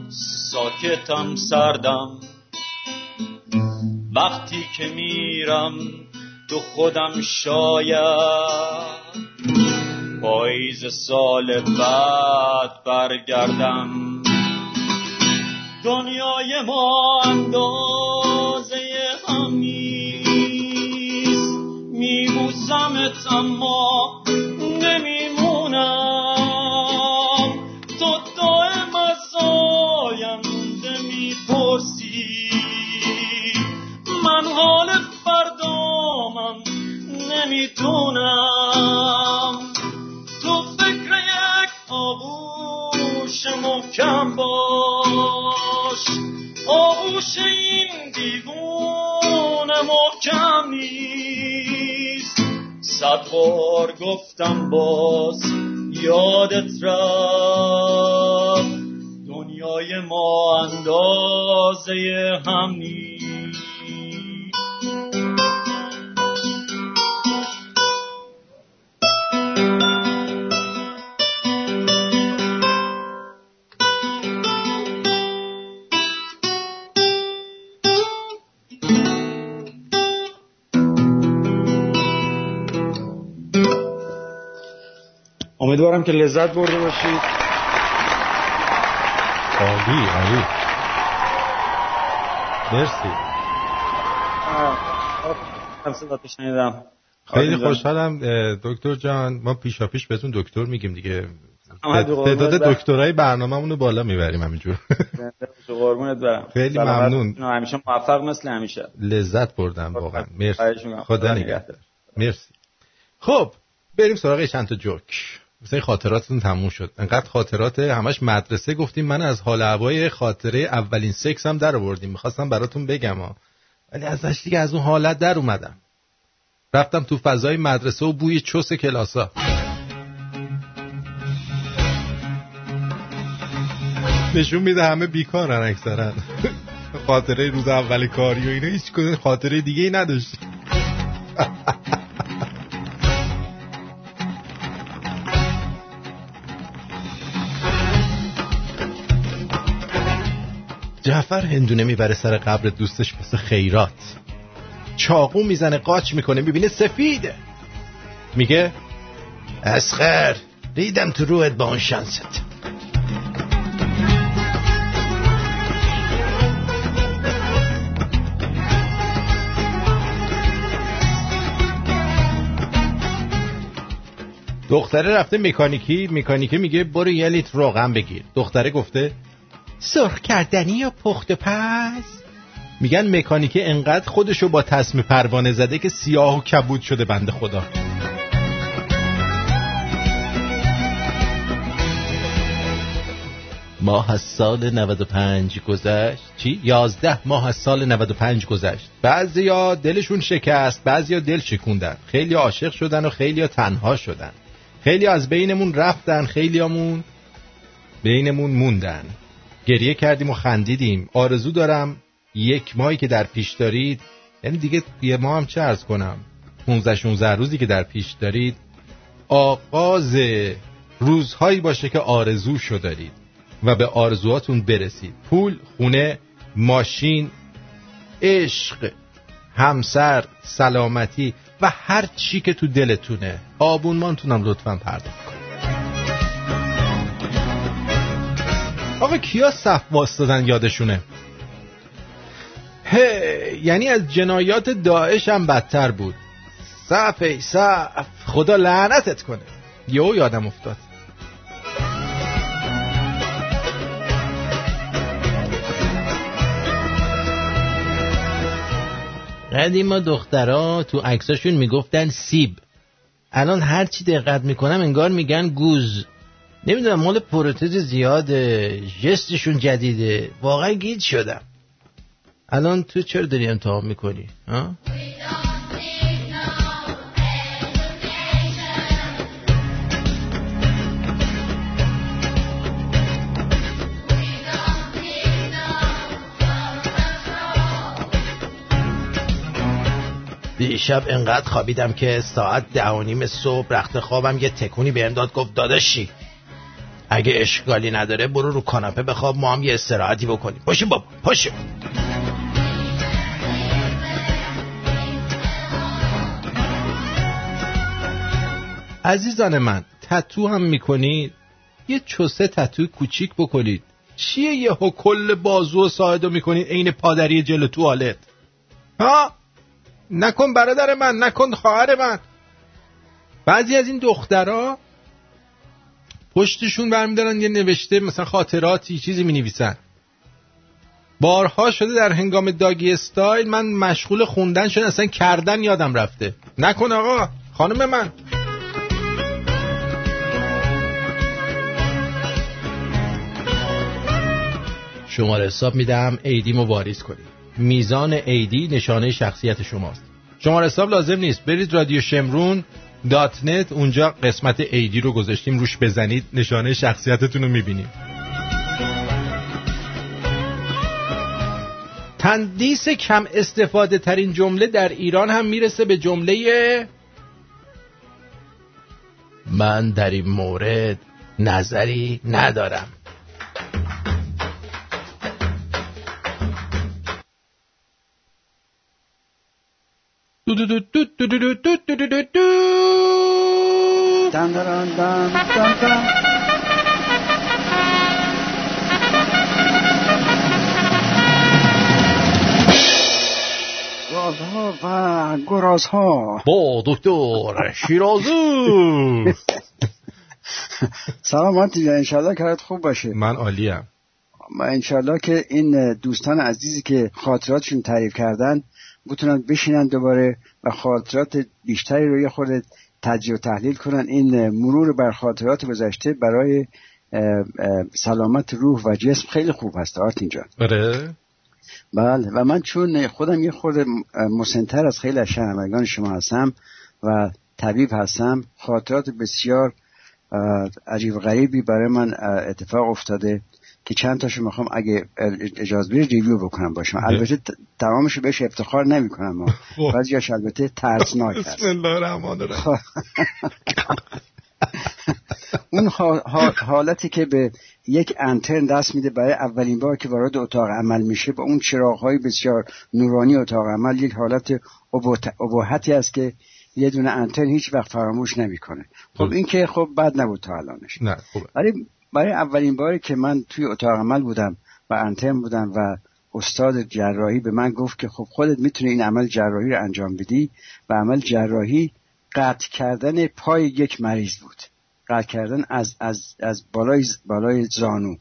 ساکتم سردم. وقتی که میرم تو خودم شاید پاییز سال بعد برگردم. دنیای ما اندازه هم نیست
میبوسمت اما حال فردامم نمی‌دونم. تو فکر یک آغوش محکم باش. آغوش این دیوونه محکم نیست. صد بار گفتم باز یادت رفت. دنیای ما اندازه هم نیست.
امیدوارم که لذت برده باشید.
عالی عالی. مرسی.
شنیدم
خیلی خوشحالم دکتر جان ما پیشا پیش بهتون دکتر میگیم دیگه. تعداد. دکترای برنامه رو بالا می‌بریم همینجور.
تو قربونت برم.
خیلی. ممنون.
همیشه موفق مثل همیشه.
لذت بردم واقعا. مرسی. خدا نگهدار. مرسی. خب بریم سراغ چند تا جوک. مثلا خاطراتتون تموم شد. انقدر خاطرات همش مدرسه گفتیم من از حال هوای خاطره اولین سکس هم در آوردیم. می‌خواستم براتون بگم ها. ولی ازش دیگه از اون حالت در اومدم. رفتم تو فضای مدرسه و بوی چوس کلاسا نشون میده همه بیکارن اکثرا. خاطره روز اول کاری و اینا هیچ خاطره دیگه ای نداشت جعفر هندونه می‌بره سر قبر دوستش مثل خیرات. چاقو می‌زنه قاچ می‌کنه می‌بینه سفیده. میگه اسخر ریدم تو روحت با اون شانست. دختره رفته مکانیکی مکانیکی میگه برو یه لیتر روغن بگیر. دختره گفته سرخ کردنی یا پخت پس میگن مکانیکه انقدر خودشو با تسم پروانه زده که سیاه و کبود شده بنده خدا. ماه از سال 95 گذشت. چی؟ 11 ماه از سال 95 گذشت. بعضیا دلشون شکست بعضیا دل شکوندن. خیلی عاشق شدن و خیلی تنها شدن. خیلی از بینمون رفتن خیلیامون بینمون موندن. گریه کردیم و خندیدیم. آرزو دارم یک ماهی که در پیش دارید یعنی دیگه یه ماه هم چه ارز کنم؟ 15 16 روزی که در پیش دارید آغاز روزهایی باشه که آرزوشو دارید و به آرزوهاتون برسید. پول خونه ماشین عشق همسر سلامتی و هر چی که تو دلتونه. آبونمانتونم لطفا پرداخت. آقا کیا صف واستادن یادشونه؟ هی یعنی از جنایات داعش هم بدتر بود. صف ای صف خدا لعنتت کنه. یهو یادم افتاد. قدیما دخترها تو عکساشون می‌گفتن سیب. الان هر چی دقت می‌کنم انگار میگن گوز. نمی‌دونم مال پروتز زیاده جستشون جدیده. واقعا گیج شدم. الان تو چرا داری امتحان می‌کنی؟ ها؟ دیشب انقدر خوابیدم که ساعت ده و نیم صبح رخت خوابم یه تکونی به داد گفت داداشی اگه اشکالی نداره برو رو کاناپه بخواب ما هم یه استراحتی بکنیم. پاشو بابا پاشو عزیزان من تتو هم می‌کنید یه چوسه تتو کوچیک بکنید چیه یه کل بازو و ساعدو می‌کنید عین پادری جلو توالت. ها؟ نکن برادر من نکن خواهر من. بعضی از این دخترها پشتشون برمیدارن یه نوشته مثلا خاطراتی چیزی می نویسن بارها شده در هنگام داگی استایل من مشغول خوندن شده اصلا کردن یادم رفته. نکن آقا خانم من. شماره حساب میدم ایدیمو واریز کنید. میزان ایدی نشانه شخصیت شماست. شماره حساب لازم نیست. برید رادیو شمرون دات نت اونجا قسمت ایدی رو گذاشتیم روش بزنید نشانه شخصیتتون رو می‌بینیم. تندیس کم استفاده ترین جمله در ایران هم می‌رسه به جمله من در این مورد نظری ندارم. دو دو دو دو دو دو دو دو.
گازها و گرازها.
با دکتر شیرازو.
سلام آنتی جان انشالله کارت خوب باشه.
من عالیم.
و انشالله که این دوستان عزیزی که خاطراتشون تعریف کردن بتونن بشینن دوباره و خاطرات بیشتری رو یه خورده تجزیه و تحلیل کنن. این مرور بر خاطرات گذشته برای سلامت روح و جسم خیلی خوب هست. آرتین جان.
آره
بله. و من چون خودم یه خورده مسنتر از خیلی از شنوندگان شما هستم و طبیب هستم خاطرات بسیار عجیب غریبی برای من اتفاق افتاده. که چند تاشو می‌خوام اگه اجازه بدید ریویو بکنم باشم. البته ت- تمامشو بهش افتخار نمی کنم
خب.
بعضیاش البته ترسناک هست.
بسم الله الرحمن الرحیم.
اون ها- ها- حالتی که به یک انترن دست میده برای اولین بار که وارد اتاق عمل میشه با اون چراغ بسیار نورانی اتاق عمل یک حالت ابهتی است که یه دونه انترن هیچ وقت فراموش نمی‌کنه. خب این که خب بد نبود تا الانش.
نه خوبه.
برای برای اولین باری که من توی اتاق عمل بودم و انترن بودم و استاد جراحی به من گفت که خب خودت می‌تونی این عمل جراحی رو انجام بدی و عمل جراحی قطع کردن پای یک مریض بود. قطع کردن از از از بالای بالای زانو.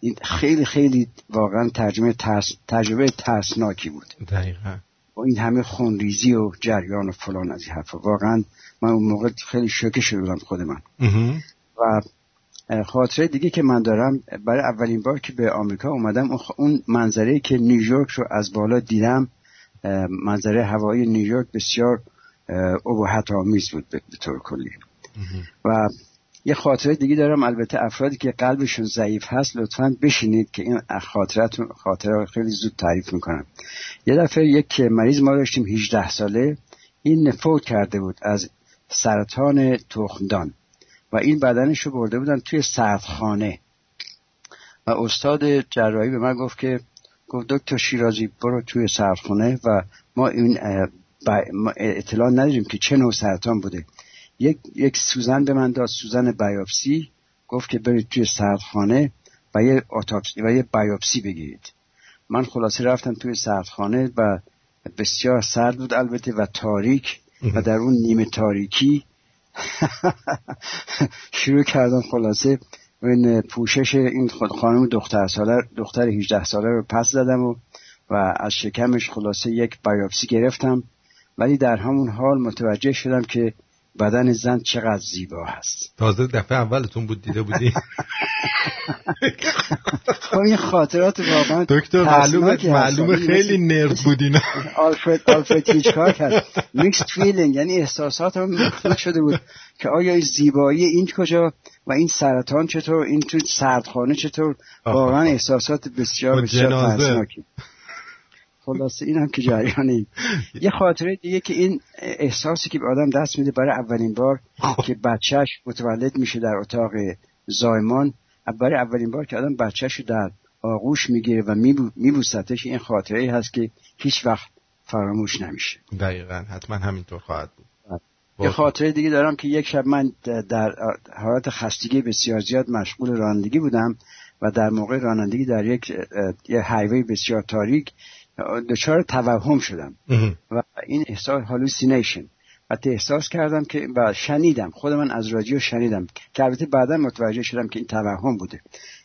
این خیلی خیلی واقعا ترجمه ترس، تجربه ترسناکی بود.
دقیقا.
با این همه خونریزی و جریان و فلان از این حرفا. واقعا من اون موقع خیلی شوکه شده بودم خود من. و خاطره دیگه که من دارم برای اولین بار که به آمریکا اومدم اون منظره که نیویورک رو از بالا دیدم منظره هوایی نیویورک بسیار ابهت آمیز بود به طور کلی. و یه خاطره دیگه دارم البته افرادی که قلبشون ضعیف هست لطفا بشینید که این خاطرتون خاطره خیلی زود تعریف می‌کنم. یه دفعه یک مریض ما داشتیم 18 ساله این فوت کرده بود از سرطان تخمدان. و این بدنش رو برده بودن توی سردخانه. و استاد جراحی به من گفت که گفت دکتر شیرازی برو توی سردخانه و ما این ما اطلاع نداریم که چه نوع سرطان بوده. یک, یک سوزن به من داد سوزن بیاپسی گفت که برید توی سردخانه و یه اتاپسی و یه بیاپسی بگیرید. من خلاصه رفتم توی سردخانه و بسیار سرد بود البته و تاریک و در اون نیمه تاریکی شروع کردم خلاصه این پوشش این خانم دختر ساله دختر 18 ساله رو پس زدم و و از شکمش خلاصه یک بیاپسی گرفتم. ولی در همون حال متوجه شدم که بدن زن چقدر زیبا هست.
تازه دفعه اولتون بود دیده بودی.
خب این خاطرات واقعا
دکتر معلومه. معلومه خیلی nerd بودین.
آلفرد آلفرد هیچکاک هست mixed feeling یعنی احساسات هم شده بود که آیا این زیبایی این کجا و این سرطان چطور؟ این تو سردخانه چطور؟ واقعا احساسات بسیار بسیار. ترسناکی. خلاصه این هم که جریان این. یه خاطره دیگه که این احساسی که به آدم دست میده برای اولین بار که بچهش متولد میشه در اتاق زایمان. برای اولین بار که آدم بچهش رو در آغوش می‌گیره و میبو- میبوستش این خاطره ای هست که هیچ وقت فراموش نمیشه.
دقیقا. حتما همینطور خواهد بود.
یه خاطره دیگه دارم که یک شب من در حالت خستگی بسیار زیاد مشغول رانندگی بودم و در موقع رانندگی در یک یه هایوی بسیار تاریک دچار توهم شدم. و این احساس هالوسینیشن حتی احساس کردم که و شنیدم. خود من از رادیو شنیدم. که البته بعدا متوجه شدم که این توهم بوده.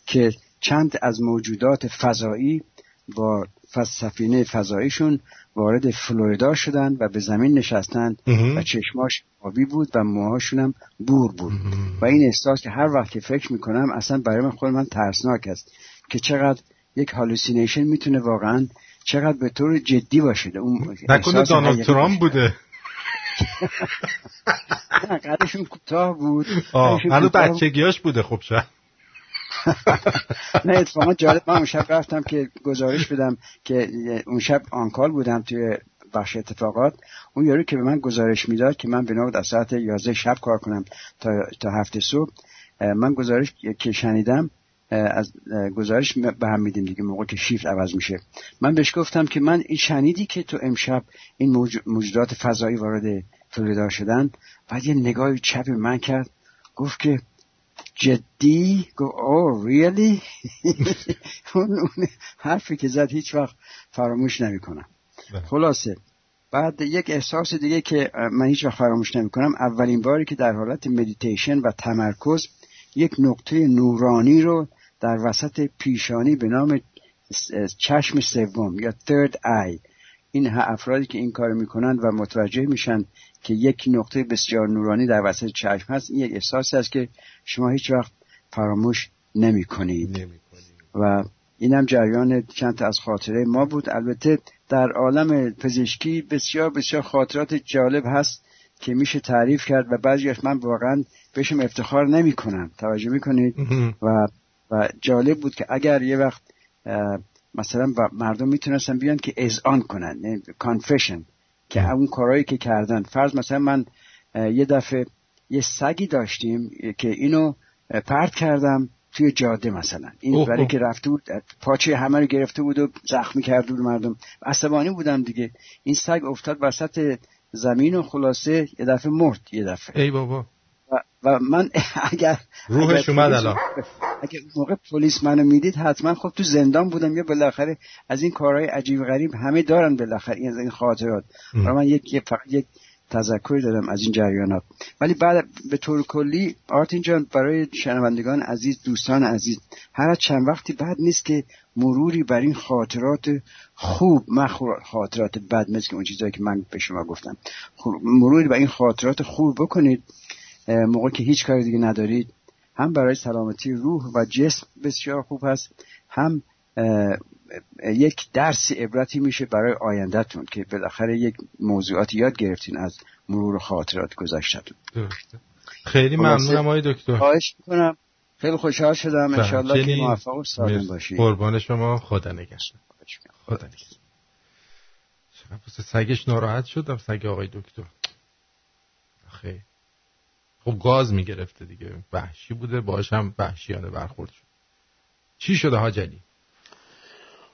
که چند از موجودات فضایی با سفینه فضاییشون وارد فلوریدا شدن و به زمین نشستن و چشماش آبی بود و موهاشون هم بور بود. و این احساس که هر وقت که فکر می‌کنم اصلا برای من خود من ترسناک است. که چقدر یک hallucination می‌تونه واقعا چقدر به طور جدی باشه اون
نکنه دانالد ترامپ بوده.
قدشون کوتاه بود.
هنو بچگیاش بوده خب شاید.
نه اتفاقا جالب من اون شب رفتم که گزارش بدم که اون شب on call بودم توی بخش اتفاقات. اون یارو که به من گزارش می‌داد که من بنا از ساعت 11 شب کار کنم تا تا هفت صبح من گزارش که شنیدم از گزارش به هم میدیم دیگه موقع که شیفت عوض میشه. من بهش گفتم که من این شنیدی که تو امشب این موجودات فضایی وارد فلوریدا شدن بعد یه نگاه چپ من کرد گفت که جدی؟ گفت oh really اون حرفی که زد هیچ وقت فراموش نمی‌کنم. خلاصه. بعد یک احساس دیگه که من هیچ وقت فراموش نمی‌کنم اولین باری که در حالت مدیتیشن و تمرکز یک نقطه نورانی رو در وسط پیشانی به نام چشم سوم یا third eye. این افرادی که این کار می‌کنند و متوجه میشن که یک نقطه بسیار نورانی در وسط چشم هست این یک احساسی است که شما هیچ وقت فراموش نمی کنید و اینم جریان چند از خاطره ما بود. البته در عالم پزشکی بسیار بسیار خاطرات جالب هست که میشه تعریف کرد و بعضی من واقعا بهشم افتخار نمی کنم توجه می کنید و و جالب بود که اگر یه وقت مثلا مردم می‌تونستن بیان که اذعان کنن کانفشن که اون کارهایی که کردن. فرض مثلا من یه دفعه یه سگی داشتیم که اینو پرت کردم توی جاده مثلا. این برای که رفته بود پاچه همه رو گرفته بود و زخمی کرده بود مردم. عصبانی بودم دیگه. این سگ افتاد وسط زمین و خلاصه یه دفعه مرد یه دفعه.
ای بابا.
و, من اگر
روحش اومد الان.
اگر موقع پلیس منو می‌دید حتما خب تو زندان بودم. یا بالاخره از این کارهای عجیب غریب همه دارن بالاخره این از این خاطرات. و من یک فقط یک تذکری دارم از این جریانات. ولی بعد به طور کلی آرتین جان برای شنوندگان عزیز دوستان عزیز هر چند وقتی بعد نیست که مروری بر این خاطرات خوب مخور خاطرات بد مثل اون چیزایی که من به شما گفتم مروری بر این خاطرات خوب بکنید. موقع که هیچ کاری دیگه ندارید هم برای سلامتی روح و جسم بسیار خوب هست هم یک درس عبرتی میشه برای آیندهتون که بالاخره یک موضوعات یاد گرفتین از مرور خاطرات گذشتتون
خیلی ممنونم آقای دکتر.
خواهش می‌کنم. خیلی خوشحال شدم. انشالله که موفق و سالم باشید
قربان شما. خدا نگهدار. خدا نگهدار. سگش ناراحت شدم سگ آقای دکتر. خیلی خب گاز می‌گرفته دیگه. وحشی بوده باش هم وحشیانه برخورد شد. چی شده حاجلی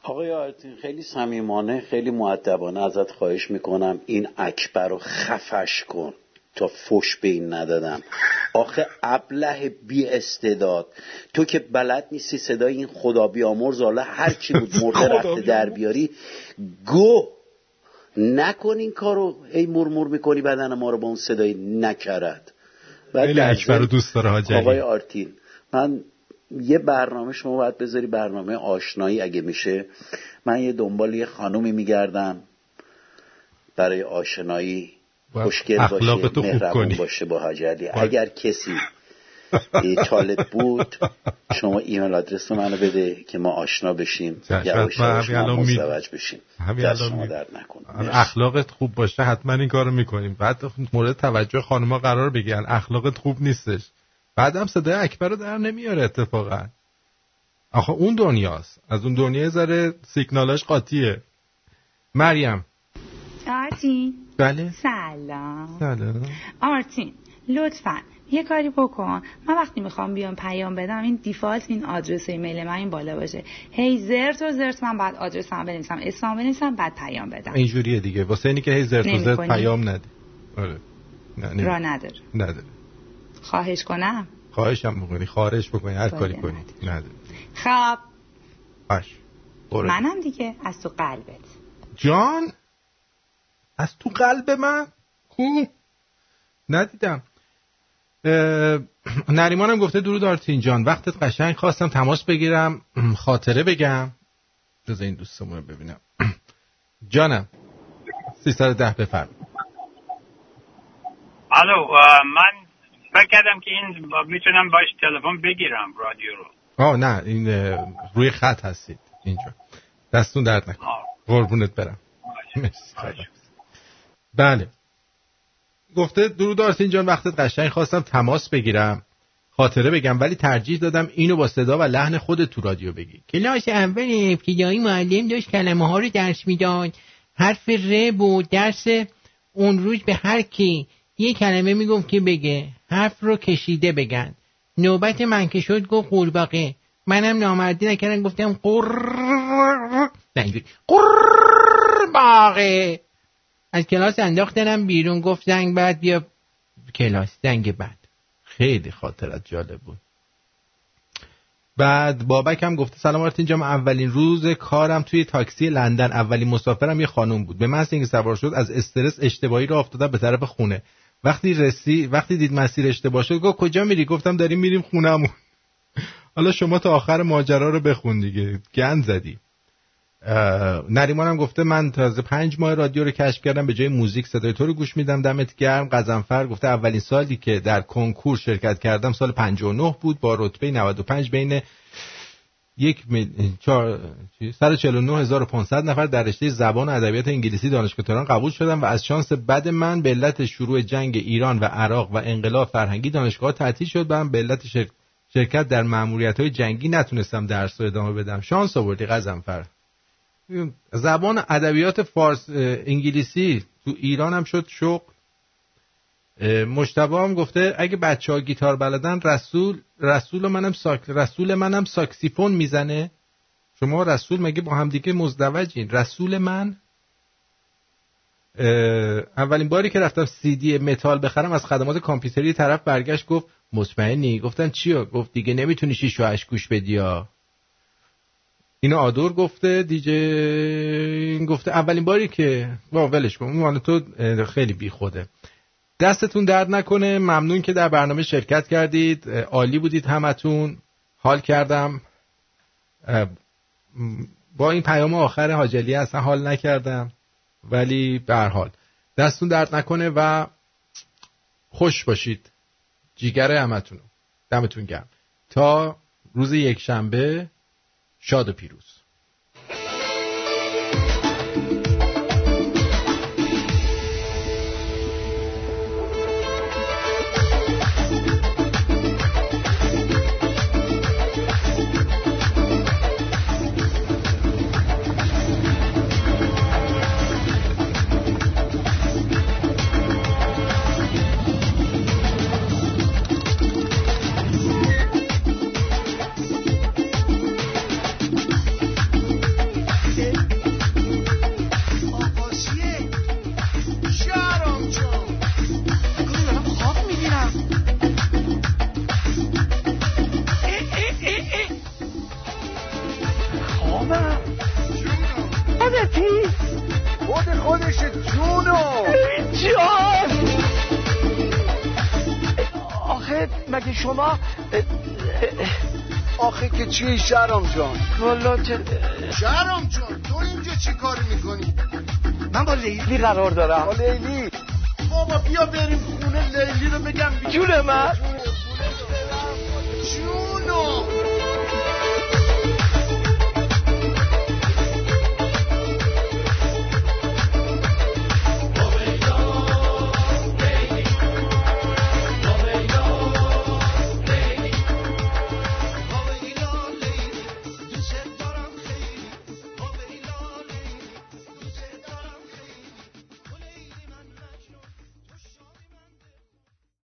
آقای آرتین خیلی صمیمانه خیلی معدبانه ازت خواهش می‌کنم این اکبر رو خفش کن تا فش به این ندادم. آخه ابله بی استعداد. تو که بلد نیستی صدای این خدا بیامرز حالا هر کی بود مرده رفته در بیاری. گو! نکن این کارو ای مرمور می‌کنی بدن ما رو با اون صدای نکرد.
خیلی اکبر دوست داره حاجلی
آقای آرتین من یه برنامه شما باید بذاری برنامه آشنایی اگه میشه. من یه دنبال یه خانومی میگردم برای آشنایی. خوشگل باشه مهربون باشه با حاجی اگر کسی طالب بود شما ایمیل آدرس منو بده که ما آشنا بشیم. یا شما مزدوج بشیم. در شما در نکنم
اخلاقت خوب باشه حتما این کارو می‌کنیم. بعد مورد توجه خانما قرار بگیرن. اخلاقت خوب نیستش. بعدم صدای اکبر رو در نمیاره اتفاقا. آخه اون دنیاست. از اون دنیا ذره سیگنالاش قاطیه. مریم.
آرتین.
بله؟
سلام.
سلام.
آرتین لطفا. یه کاری بکن. من وقتی می‌خوام بیام پیام بدم این دیفالت این آدرس ایمیل من این بالا باشه. هی زرت و زرت من بعد آدرسم بنویسم اسمم بنویسم بعد پیام بدم.
اینجوریه دیگه. واسه اینی که هی زرت و زرت پیام ندی. آره.
نه را نداره.
نداره.
خواهش کنم؟
خواهش هم بکنی خواهش بکنی. هر کاری کنی. نداره.
خب.
باش.
منم دیگه. از تو قلبت.
جان! از تو قلب من؟ ندیدم. اه، نریمانم گفته درود آرتین جان وقتت قشنگ خواستم تماس بگیرم خاطره بگم. جز این دوستمون رو ببینم. جانم 310 بفرم.
الو من فکر کردم که این می‌تونم باش تلفن بگیرم رادیو رو.
آه نه این روی خط هستید اینجا. دستون درد نکن قربونت برم. بله. گفته درود آرتین جان وقتت قشنگ خواستم تماس بگیرم. خاطره بگم ولی ترجیح دادم اینو با صدا و لحن خود تو رادیو بگی.
کلاس اول ابتدایی معلم داشت کلمه ها رو درس می‌داد. حرف ر بود درس اون روز به هر کی. یه کلمه می‌گفت که بگه. حرف رو کشیده بگن. نوبت من که شد گفت قورباغه. منم نامردی نکردم گفتم قر قورباغه. از کلاس انداختنم بیرون گفت زنگ بعد بیا. کلاس زنگ بعد.
خیلی خاطرت جالب بود. بعد بابک هم گفته سلام آرتین جان اولین روز کارم توی تاکسی لندن. اولین مسافرم یه خانم بود. به محض اینکه سوار شد از استرس اشتباهی رو افتادم به طرف خونه. وقتی رسی وقتی دید مسیر اشتباه شد گفت کجا میری؟ گفتم داریم میریم خونهمون. حالا شما تا آخر ماجرا رو بخون دیگه. گند زدی. نریمان هم گفته من تازه پنج ماه رادیو رو کشف کردم به جای موزیک صدای تو رو گوش میدم دمت گرم. قزنفر گفته اولین سالی که در کنکور شرکت کردم سال 59 بود با رتبه 95 بین یک چهار- چی؟ 149500 نفر در رشته زبان و ادبیات انگلیسی دانشگاه تهران قبول شدم و از شانس بد من به علت شروع جنگ ایران و عراق و انقلاب فرهنگی دانشگاه تعطیل شد من به علت شر- شرکت در مأموریت های جنگی نتونستم درس رو ادامه بدم. شانس آوردی غضنفر. زبان ادبیات فارس انگلیسی تو ایران هم شد اه، مجتبی هم گفته اگه بچه ها گیتار بلدن رسول رسول منم ساک رسول منم ساکسیفون می‌زنه. شما رسول مگه با همدیگه مزدوجین؟ رسول من؟ اولین باری که رفتم سی دی متال بخرم از خدمات کامپیوتری طرف برگشت گفت مطمئنی؟ گفتن چیو؟ گفت دیگه نمی‌تونی شیش و هشت گوش بدی اینو آدور گفته دیجه این گفته. اولین باری که با ولش کن اون تو خیلی بی خوده. دستتون درد نکنه. ممنون که در برنامه شرکت کردید. عالی بودید همتون. حال کردم. با این پیام آخر حاجلی اصلا حال نکردم. ولی به حال. دستتون درد نکنه و خوش باشید. جیگر همتون. دمتون گرم. تا روز یک شنبه شاد و پیروز.
چی شرم جان؟
والا که شرم جان تو اینجا چی کار می‌کنی؟
من با لیلی قرار دارم.
با لیلی؟ بابا بیا بریم خونه لیلی رو بگم
جون من. جونو.